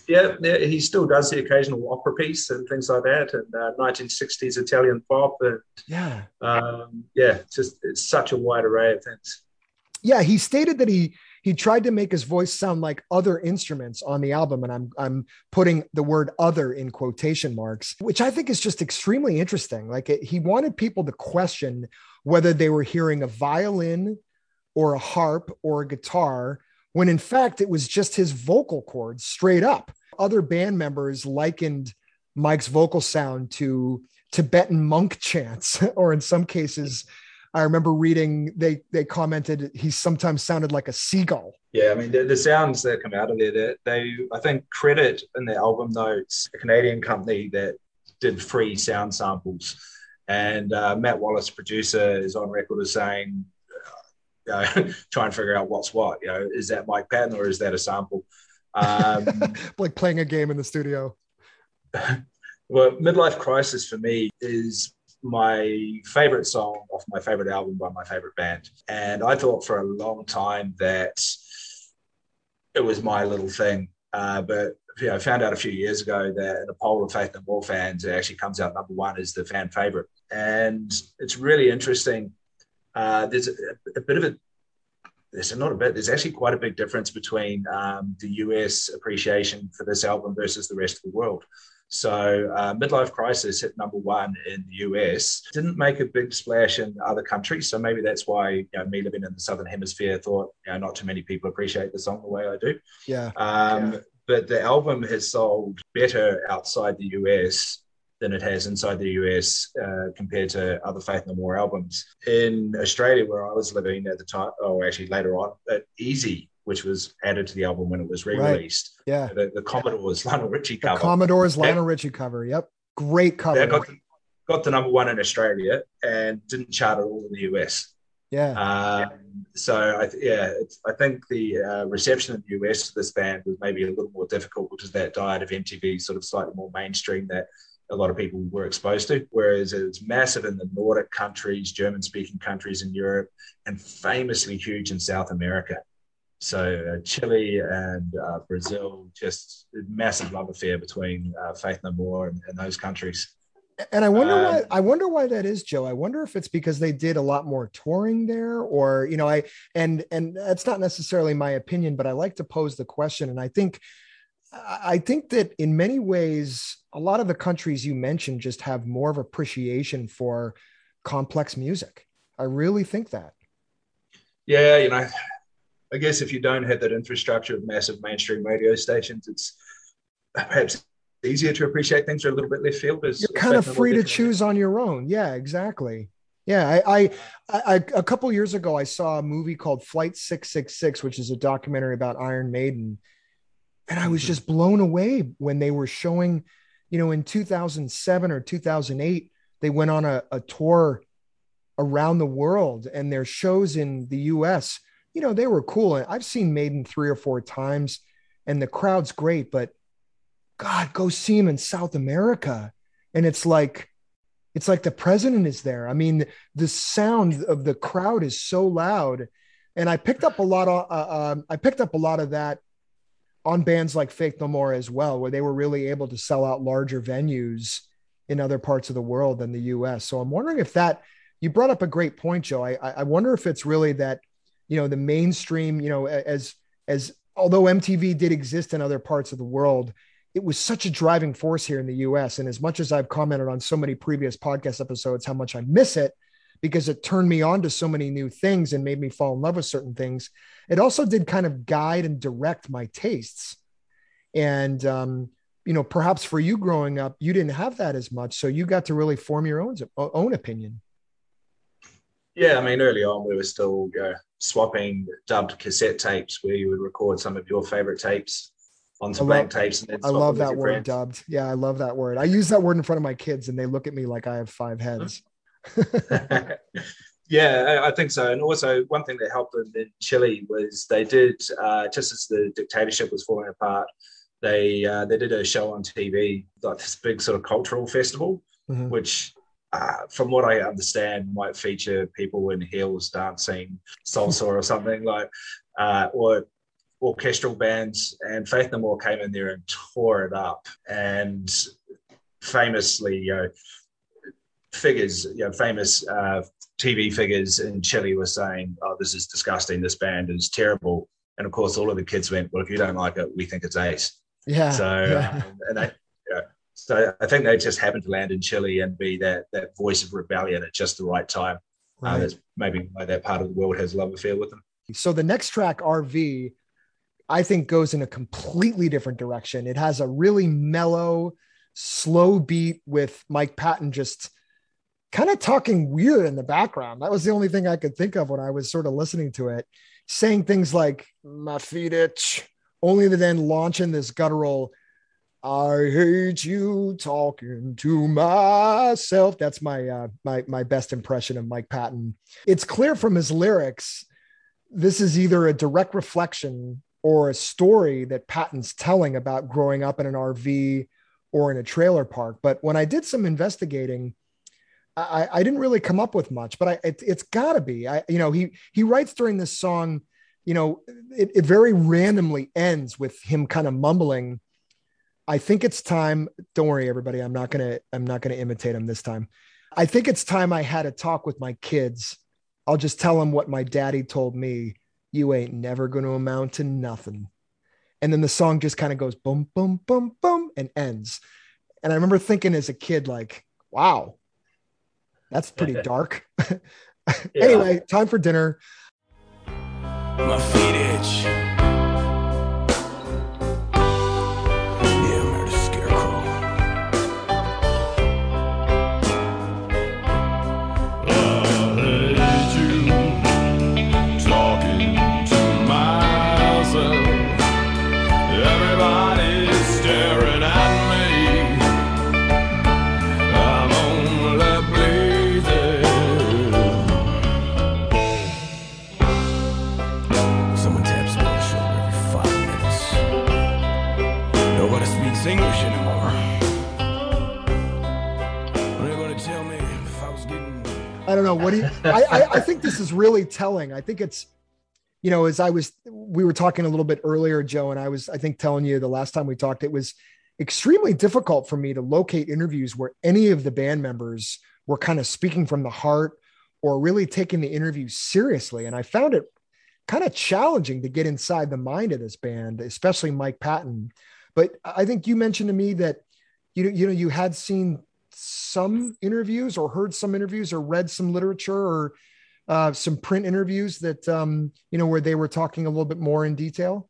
Yeah, yeah, he still does the occasional opera piece and things like that, and uh, 1960s Italian pop, and yeah, um, yeah, just it's such a wide array of things. Yeah, he stated that he he tried to make his voice sound like other instruments on the album and i'm i'm putting the word other in quotation marks which i think is just extremely interesting. Like it, he wanted people to question whether they were hearing a violin or a harp or a guitar when in fact it was just his vocal cords straight up. Other band members likened mike's vocal sound to tibetan monk chants or in some cases I remember reading they they commented he sometimes sounded like a seagull. Yeah, I mean the, the sounds that come out of there, they, they I think credit in the album notes a Canadian company that did free sound samples, and uh, Matt Wallace, producer, is on record as saying, uh, try and figure out what's what. You know, is that Mike Patton or is that a sample? Um, like playing a game in the studio. well, midlife crisis for me is my favorite song off my favorite album by my favorite band. And I thought for a long time that it was my little thing. Uh, but you know, I found out a few years ago that in a poll of Faith No More fans, it actually comes out number one as the fan favorite. And it's really interesting. Uh, there's a, a, bit of a there's not a bit there's actually quite a big difference between um, the US appreciation for this album versus the rest of the world. So, uh, Midlife Crisis hit number one in the US. Didn't make a big splash in other countries. So, maybe that's why you know, me living in the Southern Hemisphere thought, you know, not too many people appreciate the song the way I do. Yeah. Um, yeah. But the album has sold better outside the US than it has inside the US uh, compared to other Faith No More albums. In Australia, where I was living at the time, oh, actually later on, Easy which was added to the album when it was re-released. Right. Yeah, the, the Commodore's Lionel Richie cover. The Commodore's Lionel Richie cover. Yep, great cover. Yeah, got, got the number one in Australia and didn't chart at all in the US. Yeah. Um, so I th- yeah, I think the uh, reception in the US to this band was maybe a little more difficult because that diet of MTV sort of slightly more mainstream that a lot of people were exposed to. Whereas it's massive in the Nordic countries, German speaking countries in Europe, and famously huge in South America. So uh, Chile and uh, Brazil, just massive love affair between uh, Faith No More and, and, those countries. And I wonder um, why. I wonder why that is, Joe. I wonder if it's because they did a lot more touring there, or you know, I and and that's not necessarily my opinion, but I like to pose the question, and I think. I think that in many ways, a lot of the countries you mentioned just have more of appreciation for complex music. I really think that. Yeah, you know, I guess if you don't have that infrastructure of massive mainstream radio stations, it's perhaps easier to appreciate things are a little bit left field. As You're kind of free to choose on your own. Yeah, exactly. Yeah, I, I, I, a couple years ago I saw a movie called Flight Six Six Six, which is a documentary about Iron Maiden, and I was mm-hmm. just blown away when they were showing, you know, in 2007 or 2008, they went on a, a tour around the world, and their shows in the U.S you know, they were cool. And I've seen Maiden three or four times and the crowd's great, but God, go see him in South America. And it's like, it's like the president is there. I mean, the sound of the crowd is so loud. And I picked up a lot of, uh, um, I picked up a lot of that on bands like Faith No More as well, where they were really able to sell out larger venues in other parts of the world than the U.S. So I'm wondering if that you brought up a great point, Joe. I, I wonder if it's really that you know, the mainstream, you know, as as although MTV did exist in other parts of the world, it was such a driving force here in the US. And as much as I've commented on so many previous podcast episodes, how much I miss it because it turned me on to so many new things and made me fall in love with certain things, it also did kind of guide and direct my tastes. And, um, you know, perhaps for you growing up, you didn't have that as much. So you got to really form your own, own opinion. Yeah, I mean, early on we were still uh, swapping dubbed cassette tapes where you would record some of your favorite tapes onto blank tapes. I love that word friends. dubbed. Yeah, I love that word. I use that word in front of my kids and they look at me like I have five heads. yeah, I think so. And also, one thing that helped them in Chile was they did, uh, just as the dictatorship was falling apart, they uh, they did a show on TV, like this big sort of cultural festival, mm-hmm. which uh, from what I understand, might feature people in heels dancing salsa or something like, uh, or orchestral bands. And Faith No More came in there and tore it up. And famously, you know, figures, you know, famous uh, TV figures in Chile were saying, "Oh, this is disgusting. This band is terrible." And of course, all of the kids went, "Well, if you don't like it, we think it's ace." Yeah. So, yeah. Um, and they, so I think they just happened to land in Chile and be that that voice of rebellion at just the right time. Uh, right. Uh, that's maybe why that part of the world has a love affair with them. So the next track, RV, I think goes in a completely different direction. It has a really mellow, slow beat with Mike Patton just kind of talking weird in the background. That was the only thing I could think of when I was sort of listening to it, saying things like "my feet itch," only to then launching this guttural I hate you talking to myself. That's my uh, my my best impression of Mike Patton. It's clear from his lyrics, this is either a direct reflection or a story that Patton's telling about growing up in an RV or in a trailer park. But when I did some investigating, I, I didn't really come up with much. But I, it, has got to be. I, you know, he he writes during this song. You know, it, it very randomly ends with him kind of mumbling I think it's time. Don't worry, everybody. I'm not gonna. I'm not gonna imitate him this time. I think it's time I had a talk with my kids. I'll just tell them what my daddy told me. You ain't never gonna amount to nothing. And then the song just kind of goes boom, boom, boom, boom, and ends. And I remember thinking as a kid, like, wow, that's pretty dark. anyway, time for dinner. My feet itch. I don't know what do you, I, I, I think this is really telling. I think it's, you know, as I was, we were talking a little bit earlier, Joe, and I was, I think telling you the last time we talked, it was extremely difficult for me to locate interviews where any of the band members were kind of speaking from the heart or really taking the interview seriously. And I found it kind of challenging to get inside the mind of this band, especially Mike Patton. But I think you mentioned to me that you you know, you had seen some interviews or heard some interviews or read some literature or uh, some print interviews that um, you know where they were talking a little bit more in detail?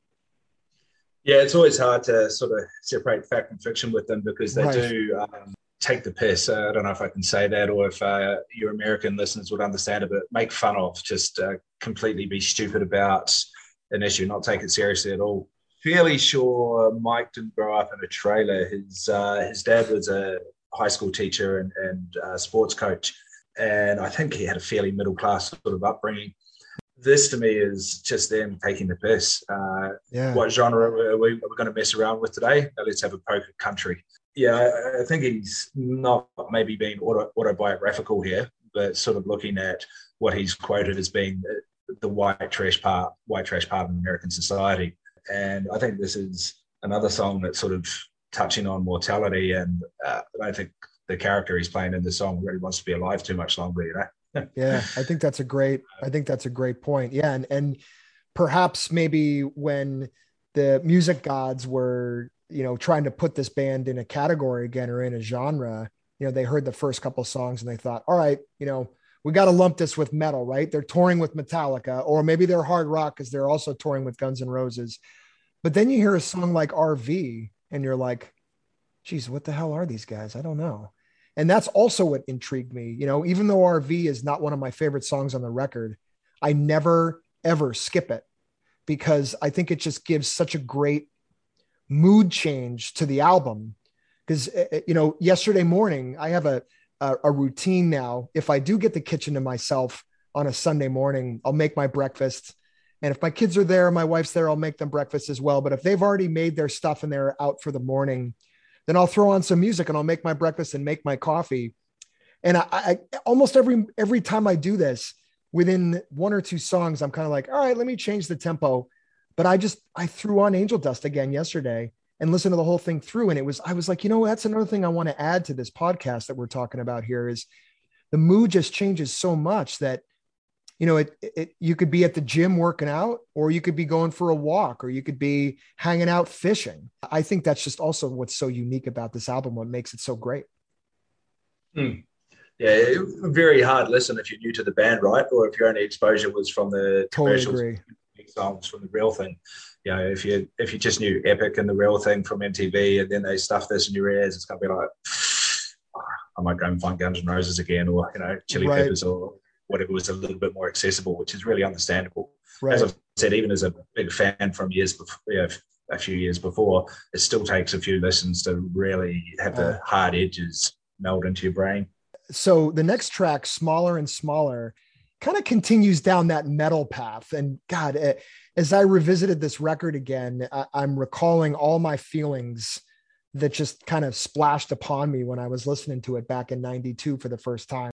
Yeah, it's always hard to sort of separate fact and fiction with them because they right. do um, take the piss. Uh, I don't know if I can say that or if uh, your American listeners would understand it, but make fun of, just uh, completely be stupid about an issue, not take it seriously at all. Fairly sure Mike didn't grow up in a trailer. His uh, his dad was a high school teacher and, and uh, sports coach. And I think he had a fairly middle class sort of upbringing. This to me is just them taking the piss. Uh, yeah. What genre are we, are we going to mess around with today? let's have a poker country. Yeah, I, I think he's not maybe being auto, autobiographical here, but sort of looking at what he's quoted as being the white trash part, white trash part of American society. And I think this is another song that sort of touching on mortality. And uh, I don't think the character he's playing in the song really wants to be alive too much longer, you know? yeah, I think that's a great. I think that's a great point. Yeah, and and perhaps maybe when the music gods were you know trying to put this band in a category again or in a genre, you know, they heard the first couple songs and they thought, all right, you know, we got to lump this with metal, right? They're touring with Metallica, or maybe they're hard rock because they're also touring with Guns and Roses. But then you hear a song like RV, and you're like, geez, what the hell are these guys? I don't know. And that's also what intrigued me. You know, even though RV is not one of my favorite songs on the record, I never ever skip it because I think it just gives such a great mood change to the album. Because, eh, eh, you know, yesterday morning, I have a, a, a routine now. If I do get the kitchen to myself on a Sunday morning, I'll make my breakfast. And if my kids are there, my wife's there, I'll make them breakfast as well. But if they've already made their stuff and they're out for the morning, then I'll throw on some music and I'll make my breakfast and make my coffee. And I, I almost every every time I do this, within one or two songs, I'm kind of like, all right, let me change the tempo. But I just I threw on Angel Dust again yesterday and listened to the whole thing through. And it was, I was like, you know, that's another thing I want to add to this podcast that we're talking about here is the mood just changes so much that you know, it, it, you could be at the gym working out, or you could be going for a walk, or you could be hanging out fishing. I think that's just also what's so unique about this album, what makes it so great. Hmm. Yeah, very hard listen if you're new to the band, right? Or if your only exposure was from the totally agree. songs from the real thing. You know, if you if you just knew Epic and the real thing from MTV, and then they stuff this in your ears, it's gonna be like, I might go and find Guns N' Roses again, or you know, Chili right. Peppers, or whatever was a little bit more accessible, which is really understandable. Right. As I've said, even as a big fan from years before, you know, a few years before, it still takes a few listens to really have the hard edges meld into your brain. So the next track, smaller and smaller, kind of continues down that metal path. And God, eh, as I revisited this record again, I'm recalling all my feelings that just kind of splashed upon me when I was listening to it back in 92 for the first time.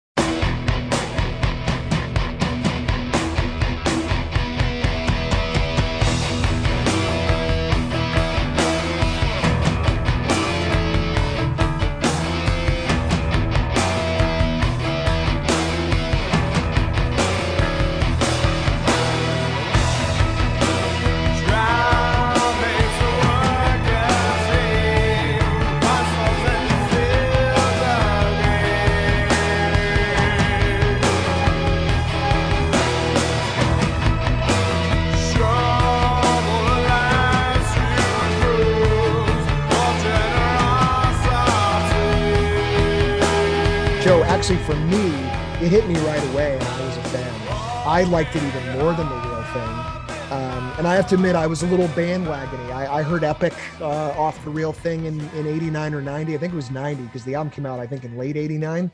Liked it even more than the real thing. Um, and I have to admit, I was a little bandwagony. I, I heard Epic uh, off the real thing in, in 89 or 90. I think it was 90 because the album came out, I think, in late 89.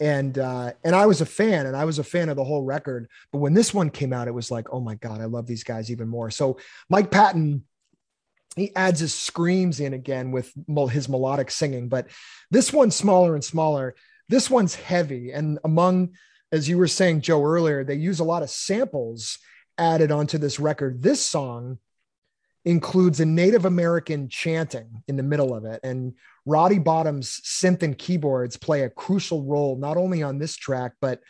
And uh, and I was a fan, and I was a fan of the whole record. But when this one came out, it was like, oh my god, I love these guys even more. So Mike Patton, he adds his screams in again with his melodic singing. But this one's smaller and smaller. This one's heavy. And among, as you were saying, Joe, earlier, they use a lot of samples added onto this record. This song includes a Native American chanting in the middle of it. And Roddy Bottum's synth and keyboards play a crucial role, not only on this track, but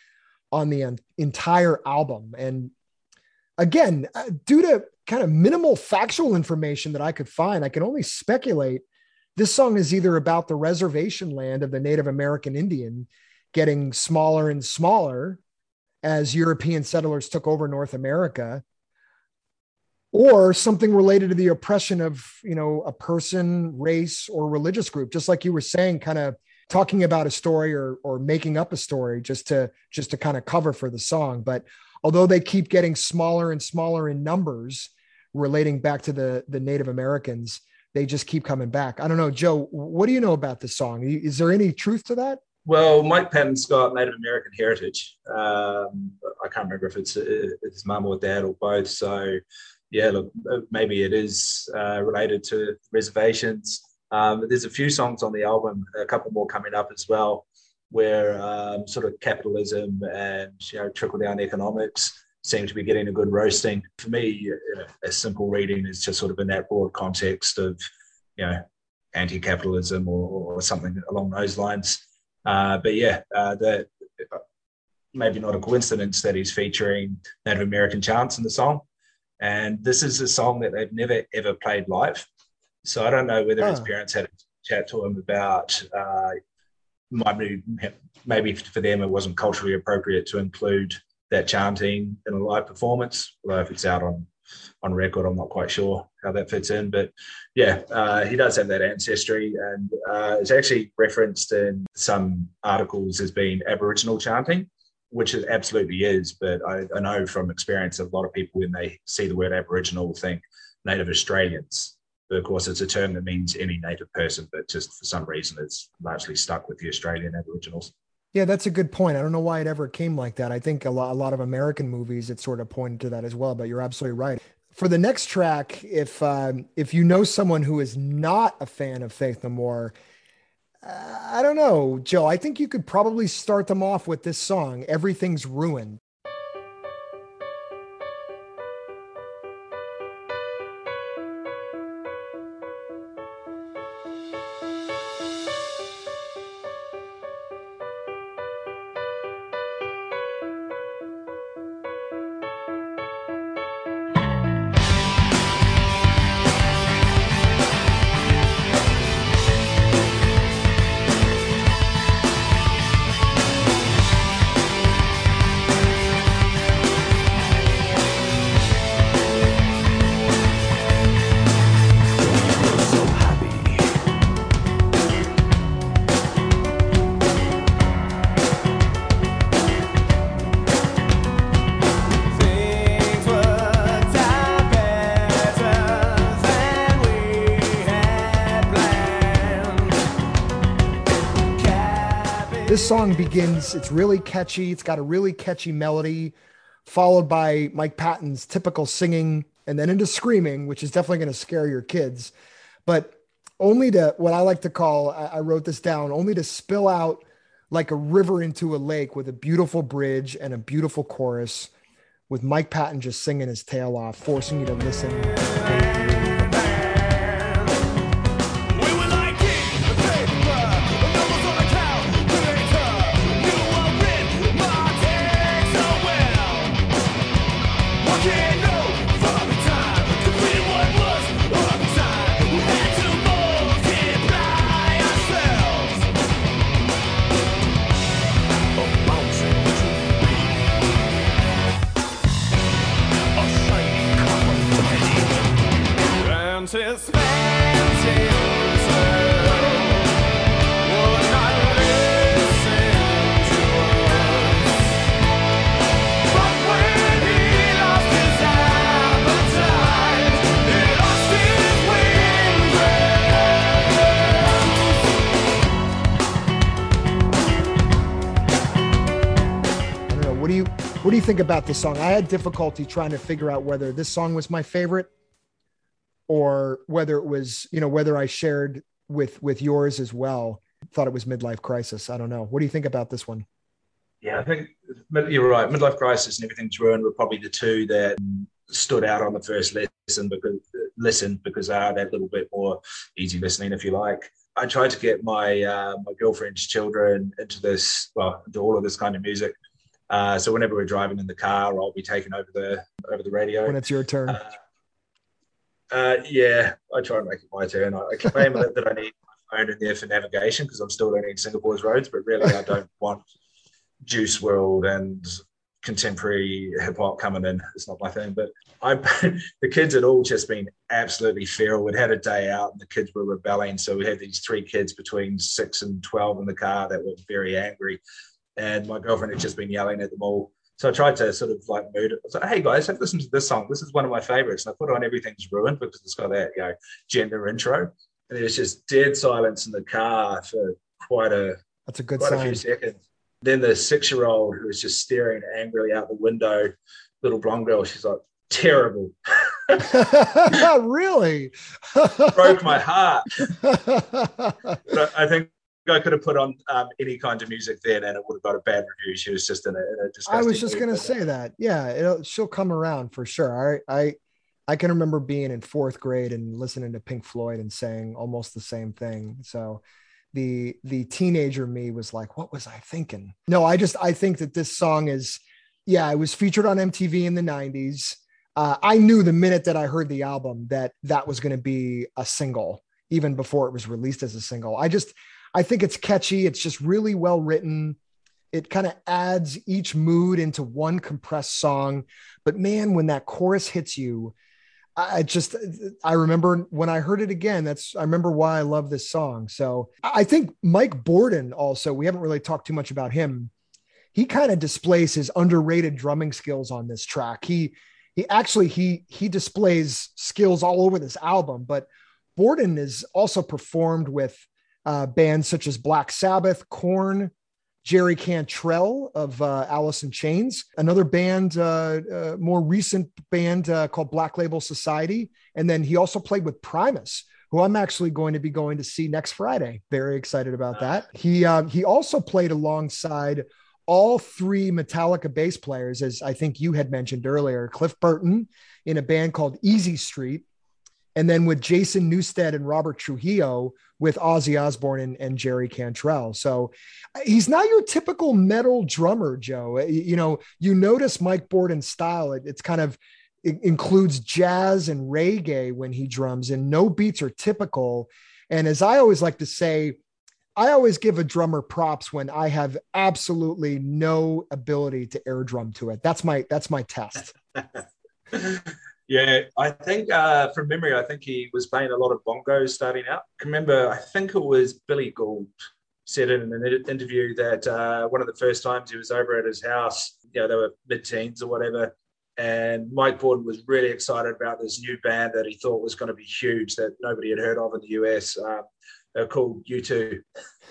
on the entire album. And again, uh, due to kind of minimal factual information that I could find, I can only speculate this song is either about the reservation land of the Native American Indian getting smaller and smaller as European settlers took over North America, or something related to the oppression of, you know, a person, race, or religious group, just like you were saying, kind of talking about a story or or making up a story just to just to kind of cover for the song. But although they keep getting smaller and smaller in numbers relating back to the the Native Americans, they just keep coming back. I don't know, Joe. What do you know about this song? Is there any truth to that? Well, Mike Patton's got Native American heritage. Um, I can't remember if it's, his mum or dad or both. So, yeah, look, maybe it is uh, related to reservations. Um, there's a few songs on the album, a couple more coming up as well, where um, sort of capitalism and you know trickle down economics seem to be getting a good roasting. For me, a simple reading is just sort of in that broad context of, you know, anti-capitalism or, or something along those lines. Uh, but yeah, uh, the, maybe not a coincidence that he's featuring Native American chants in the song. And this is a song that they've never ever played live. So I don't know whether his parents had a chat to him about uh, maybe maybe for them it wasn't culturally appropriate to include that chanting in a live performance. Although if it's out on on record, I'm not quite sure how that fits in. But yeah, uh, he does have that ancestry, and uh, it's actually referenced in some articles as being Aboriginal chanting which it absolutely is. But I, I, know from experience a lot of people, when they see the word Aboriginal, think Native Australians. But of course, it's a term that means any Native person, but just for some reason, it's largely stuck with the Australian Aboriginals. Yeah, that's a good point. I don't know why it ever came like that. I think a lot, a lot of American movies, it sort of pointed to that as well. But you're absolutely right. For the next track, if um, if you know someone who is not a fan of Faith No More, I don't know, Joe. I think you could probably start them off with this song, Everything's Ruined. Song begins, it's really catchy. It's got a really catchy melody, followed by Mike Patton's typical singing and then into screaming, which is definitely going to scare your kids. But only to what I like to call, I wrote this down, only to spill out like a river into a lake with a beautiful bridge and a beautiful chorus with Mike Patton just singing his tail off, forcing you to listen. Think about this song? I had difficulty trying to figure out whether this song was my favorite or whether it was, you know, whether I shared with with yours as well. Thought it was midlife crisis. I don't know. What do you think about this one? Yeah, I think you're right. Midlife crisis and everything's ruined were probably the two that stood out on the first listen because listen because they are that little bit more easy listening, if you like. I tried to get my uh, my girlfriend's children into this, well, into all of this kind of music. Uh, so whenever we're driving in the car, I'll be taking over the over the radio when it's your turn. Uh, uh, yeah, I try and make it my turn. I, I claim that, that I need my phone in there for navigation because I'm still learning Singapore's roads, but really I don't want Juice WRLD and contemporary hip hop coming in. It's not my thing. But I, the kids had all just been absolutely feral. We'd had a day out and the kids were rebelling. So we had these three kids between six and 12 in the car that were very angry and my girlfriend had just been yelling at them all. So I tried to sort of like mood it. I was like, hey guys, have listened to this song. This is one of my favorites. And I put on Everything's Ruined because it's got that, you know, gender intro. And there's just dead silence in the car for quite a that's a good quite sign. a few seconds. Then the six-year-old who was just staring angrily out the window, little blonde girl, she's like, terrible. really? Broke my heart. I think I could have put on um, any kind of music then, and it would have got a bad review. She was just in a, in a I was just going to say that. Yeah, she'll come around for sure. I, I, I can remember being in fourth grade and listening to Pink Floyd and saying almost the same thing. So the the teenager me was like, what was I thinking? No, I just I think that this song is, yeah, it was featured on MTV in the '90s. Uh, I knew the minute that I heard the album that that was going to be a single, even before it was released as a single. I just I think it's catchy. It's just really well written. It kind of adds each mood into one compressed song. But man, when that chorus hits you, I just I remember when I heard it again. That's I remember why I love this song. So I think Mike Bordin also. We haven't really talked too much about him. He kind of displays his underrated drumming skills on this track. He he actually he he displays skills all over this album. But Bordin is also performed with uh, bands such as Black Sabbath, Korn, Jerry Cantrell of uh, Alice in Chains, another band, uh, uh, more recent band uh, called Black Label Society. And then he also played with Primus, who I'm actually going to be going to see next Friday. Very excited about that. He, uh, he also played alongside all three Metallica bass players, as I think you had mentioned earlier Cliff Burton in a band called Easy Street, and then with Jason Newsted and Robert Trujillo with Ozzy Osbourne and, and, Jerry Cantrell. So uh, he's not your typical metal drummer, Joe. Uh, you know, you notice Mike Bordin's style. It, it's kind of it includes jazz and reggae when he drums, and no beats are typical. And as I always like to say, I always give a drummer props when I have absolutely no ability to air drum to it. That's my that's my test. Yeah, I think uh, from memory, I think he was playing a lot of bongos starting out. I remember, I think it was Billy Gould said in an interview that uh, one of the first times he was over at his house, you know, they were mid-teens or whatever, and Mike Bordin was really excited about this new band that he thought was going to be huge that nobody had heard of in the US. Uh, they're called U2.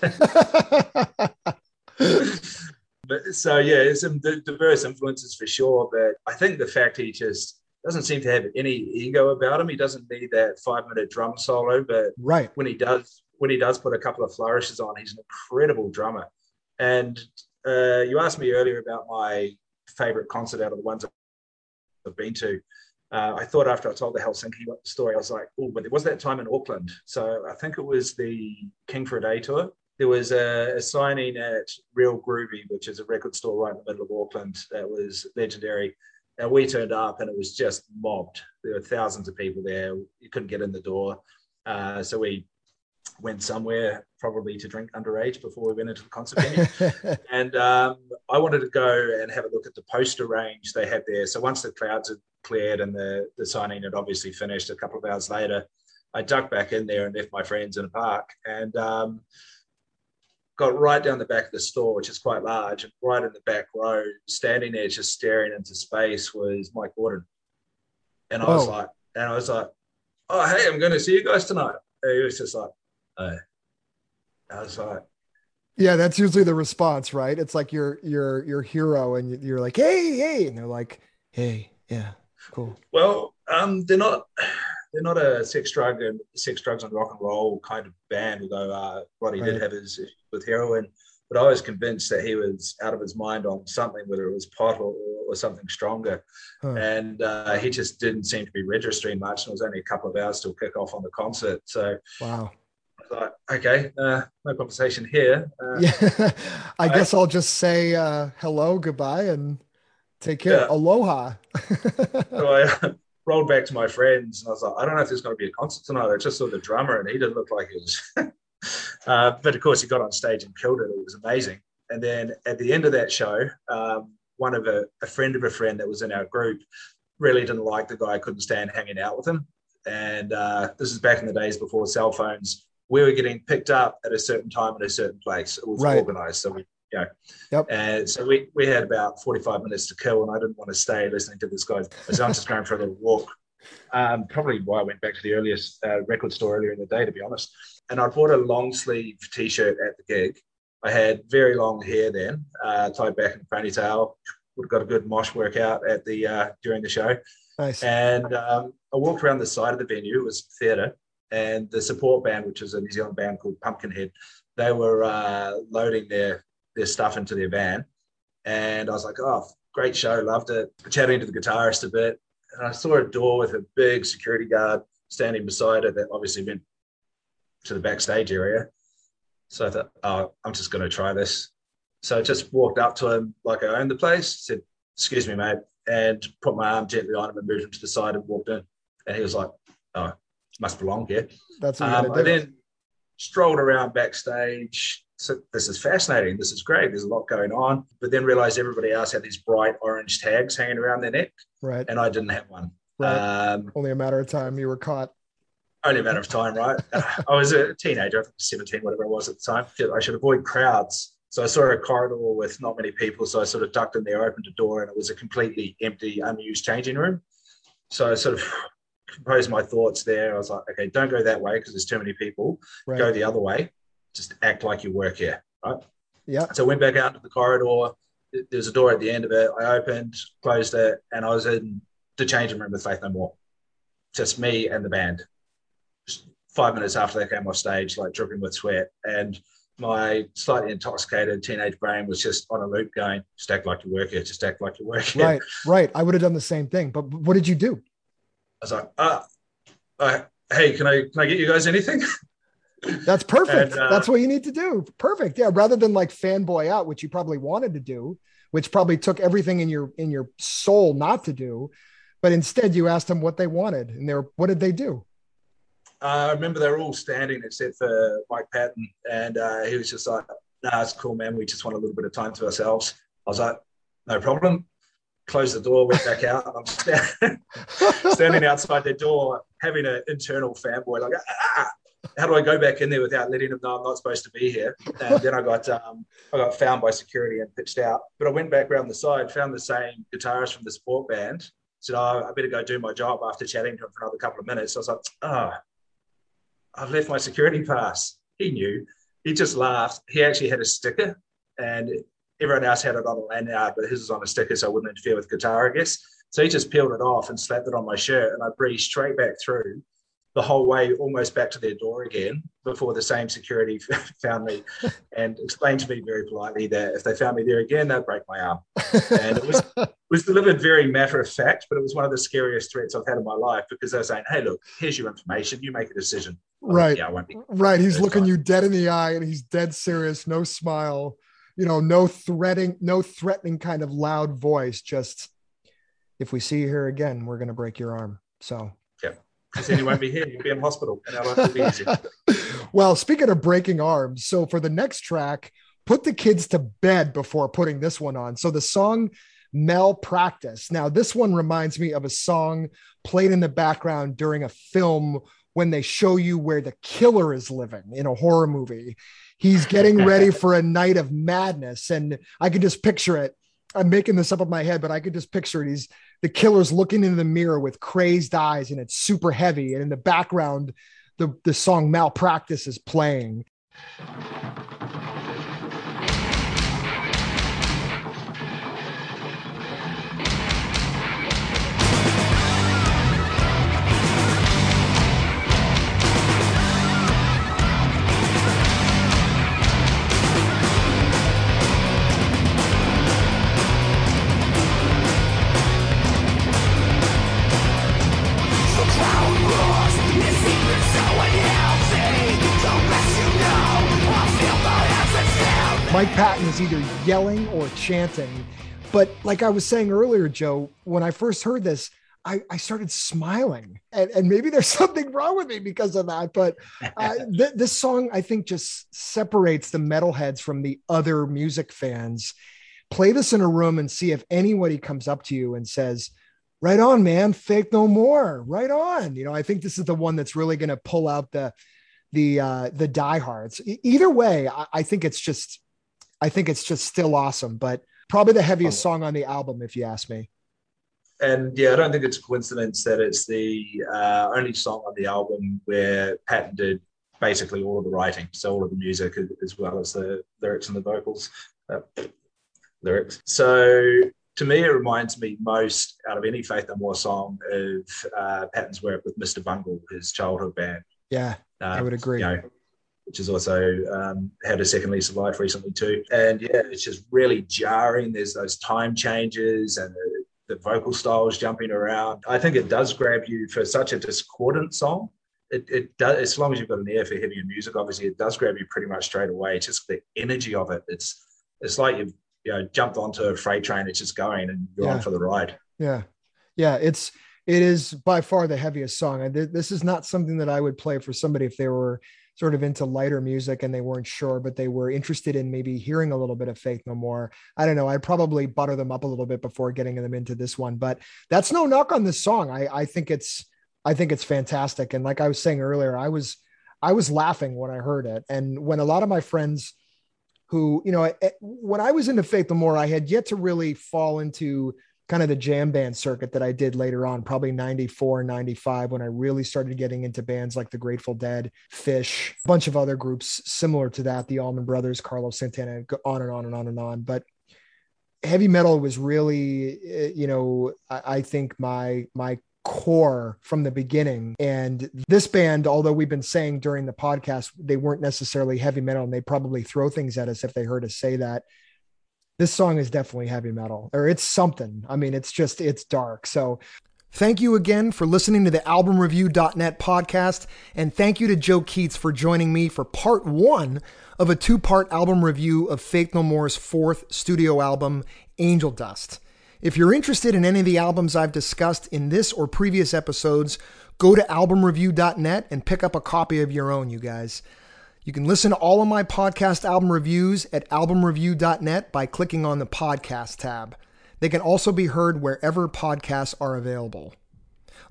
but, so yeah, some diverse influences for sure. But I think the fact he just doesn't seem to have any ego about him. He doesn't need that five minute drum solo, but right when he does, when he does put a couple of flourishes on, he's an incredible drummer. And uh, you asked me earlier about my favorite concert out of the ones I've been to. Uh, I thought after I told the Helsinki story, I was like, oh, but there was that time in Auckland. So I think it was the King for a Day tour. There was a, a signing at Real Groovy, which is a record store right in the middle of Auckland that was legendary and we turned up and it was just mobbed. There were thousands of people there. You couldn't get in the door. Uh, so we went somewhere probably to drink underage before we went into the concert venue. and um, I wanted to go and have a look at the poster range they had there. So once the clouds had cleared and the, the signing had obviously finished a couple of hours later, I ducked back in there and left my friends in a park. And um, got right down the back of the store, which is quite large, and right in the back row, standing there just staring into space was Mike Bordin. And I was like, and I was like, oh, hey, I'm going to see you guys tonight. And he was just like, oh. I was like, yeah, that's usually the response, right? It's like your your your hero, and you're like, hey, hey, and they're like, hey, yeah, cool. Well, um, they're not they're not a sex drug and sex drugs and rock and roll kind of band, although uh, Roddy right. did have his with heroin. But I was convinced that he was out of his mind on something, whether it was pot or, or something stronger. Huh. And uh, he just didn't seem to be registering much. And it was only a couple of hours till kick off on the concert. So, wow. I thought, okay, uh, no conversation here. Uh, yeah, I, I guess I'll just say uh, hello, goodbye, and take care. Yeah. Aloha. so I, rolled back to my friends and I was like, I don't know if there's going to be a concert tonight. I just saw the drummer and he didn't look like he was. uh, but of course, he got on stage and killed it. It was amazing. And then at the end of that show, um, one of a, a friend of a friend that was in our group really didn't like the guy, couldn't stand hanging out with him. And uh, this is back in the days before cell phones. We were getting picked up at a certain time in a certain place. It was right. organized. So we know. Yep. And so we, we had about 45 minutes to kill, and I didn't want to stay listening to this guy. So I'm just going for a little walk. Um, probably why I went back to the earliest uh, record store earlier in the day, to be honest. And I bought a long sleeve t shirt at the gig. I had very long hair then, uh, tied back in a ponytail. Would have got a good mosh workout at the uh, during the show. Nice. And um, I walked around the side of the venue. It was theatre, and the support band, which is a New Zealand band called Pumpkinhead, they were uh, loading their their stuff into their van. And I was like, oh, great show, loved it. Chatting to the guitarist a bit. And I saw a door with a big security guard standing beside it that obviously went to the backstage area. So I thought, oh, I'm just going to try this. So I just walked up to him like I owned the place, said, excuse me, mate, and put my arm gently on him and moved him to the side and walked in. And he was like, oh, must belong here. That's what Um, I then strolled around backstage. So this is fascinating. This is great. There's a lot going on. But then realized everybody else had these bright orange tags hanging around their neck, right. and I didn't have one. Right. Um, Only a matter of time you were caught. only a matter of time, right? I was a teenager, I think 17, whatever I was at the time. I should avoid crowds. So I saw a corridor with not many people. So I sort of ducked in there, opened a door, and it was a completely empty, unused changing room. So I sort of composed my thoughts there. I was like, okay, don't go that way because there's too many people. Right. Go the other way. Just act like you work here, right? Yeah. So I went back out to the corridor. There's a door at the end of it. I opened, closed it, and I was in the changing room with Faith No More. Just me and the band. Just five minutes after they came off stage, like dripping with sweat. And my slightly intoxicated teenage brain was just on a loop going, just act like you work here, just act like you work here. Right. Right. I would have done the same thing. But what did you do? I was like, uh, uh, hey, can I can I get you guys anything? That's perfect. And, uh, That's what you need to do. Perfect. Yeah. Rather than like fanboy out, which you probably wanted to do, which probably took everything in your in your soul not to do, but instead you asked them what they wanted, and they're what did they do? Uh, I remember they were all standing except for Mike Patton, and uh, he was just like, "Nah, it's cool, man. We just want a little bit of time to ourselves." I was like, "No problem." Closed the door, went back out. I'm sta- standing outside their door, having an internal fanboy, like, ah, "How do I go back in there without letting them know I'm not supposed to be here?" And then I got um, I got found by security and pitched out. But I went back around the side, found the same guitarist from the sport band. Said, "Oh, I better go do my job." After chatting to him for another couple of minutes, I was like, "Ah." I've left my security pass. He knew. He just laughed. He actually had a sticker, and everyone else had it on a lanyard, but his was on a sticker, so I wouldn't interfere with guitar, I guess. So he just peeled it off and slapped it on my shirt, and I breezed straight back through the whole way, almost back to their door again, before the same security found me and explained to me very politely that if they found me there again, they'd break my arm. And it was was delivered very matter of fact, but it was one of the scariest threats I've had in my life because they're saying, "Hey, look, here's your information. You make a decision." Was like, Right. yeah, I won't be. Right. He's looking fine. you dead in the eye and he's dead serious, no smile, you know, no threatening, no threatening kind of loud voice. Just if we see you here again, we're gonna break your arm. So Because then you won't be here. You'll be in hospital, and our life will be easy. well, speaking of breaking arms, so for the next track, put the kids to bed before putting this one on. So the song Malpractice. Now, this one reminds me of a song played in the background during a film when they show you where the killer is living in a horror movie. He's getting ready for a night of madness. And I could just picture it. I'm making this up in my head, but I could just picture it. He's the killer's looking in the mirror with crazed eyes and it's super heavy. And in the background, the, the song Malpractice is playing. Mike Patton is either yelling or chanting. But like I was saying earlier, Joe, when I first heard this, I, I started smiling. And, and maybe there's something wrong with me because of that. But uh, th- this song, I think, just separates the metalheads from the other music fans. Play this in a room and see if anybody comes up to you and says, Right on, man, Faith No More. Right on. You know, I think this is the one that's really going to pull out the the uh the diehards. E- either way, I, I think it's just I think it's just still awesome, but probably the heaviest song on the album, if you ask me. And yeah, I don't think it's a coincidence that it's the uh, only song on the album where Patton did basically all of the writing, so all of the music as well as the lyrics and the vocals. Uh, lyrics. So to me, it reminds me most out of any Faith No More song of uh, Patton's work with Mr. Bungle, his childhood band. Yeah, I Um, would agree. You know, which has also um, had a second lease of life recently too. And yeah, it's just really jarring. There's those time changes and the, the vocal styles jumping around. I think it does grab you for such a discordant song. it, it does as long as you've got an ear for heavier music, obviously it does grab you pretty much straight away. It's just the energy of it. It's it's like you've you know jumped onto a freight train, it's just going and you're Yeah. on for the ride. Yeah. Yeah. It's, it is by far the heaviest song. And this is not something that I would play for somebody if they were sort of into lighter music and they weren't sure, but they were interested in maybe hearing a little bit of Faith No More. I don't know. I'd probably butter them up a little bit before getting them into this one, but that's no knock on this song. I, I think it's, I think it's fantastic. And like I was saying earlier, I was, I was laughing when I heard it. And when a lot of my friends who, you know, eh, when I was into Faith No More, I had yet to really fall into kind of the jam band circuit that I did later on, probably 94, 95, when I really started getting into bands like the Grateful Dead, Phish, a bunch of other groups similar to that, the Allman Brothers, Carlos Santana, on and on and on and on. But heavy metal was really, eh, you know, I, I think my, my core from the beginning. And this band, although we've been saying during the podcast, they weren't necessarily heavy metal and they probably throw things at us if they heard us say that this song is definitely heavy metal or it's something. I mean, it's just, it's dark. So thank you again for listening to the albumreview.net podcast. And thank you to Joe Keats for joining me for part one of a two part album review of Faith No More's fourth studio album, Angel Dust. If you're interested in any of the albums I've discussed in this or previous episodes, go to albumreview.net and pick up a copy of your own, you guys. You can listen to all of my podcast album reviews at albumreview.net by clicking on the podcast tab. They can also be heard wherever podcasts are available.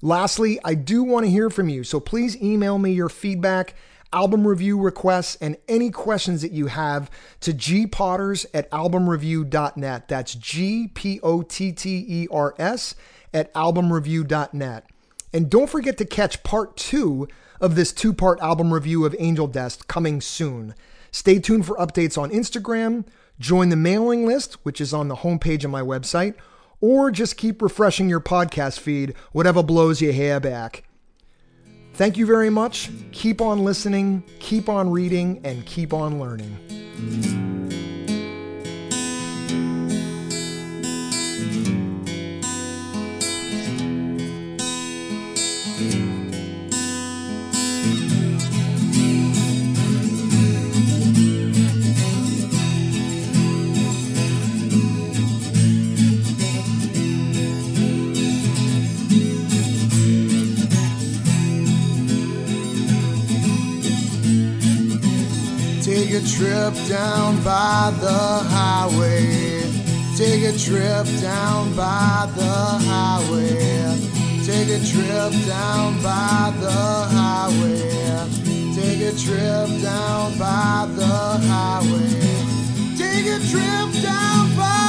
Lastly, I do want to hear from you, so please email me your feedback, album review requests, and any questions that you have to gpotters at albumreview.net. That's G P O T T E R S at albumreview.net. And don't forget to catch part two of this two part album review of Angel Dust coming soon. Stay tuned for updates on Instagram, join the mailing list, which is on the homepage of my website, or just keep refreshing your podcast feed, whatever blows your hair back. Thank you very much. Keep on listening, keep on reading, and keep on learning. Take a trip down by the highway. Take a trip down by the highway. Take a trip down by the highway. Take a trip down by the highway. Take a trip down by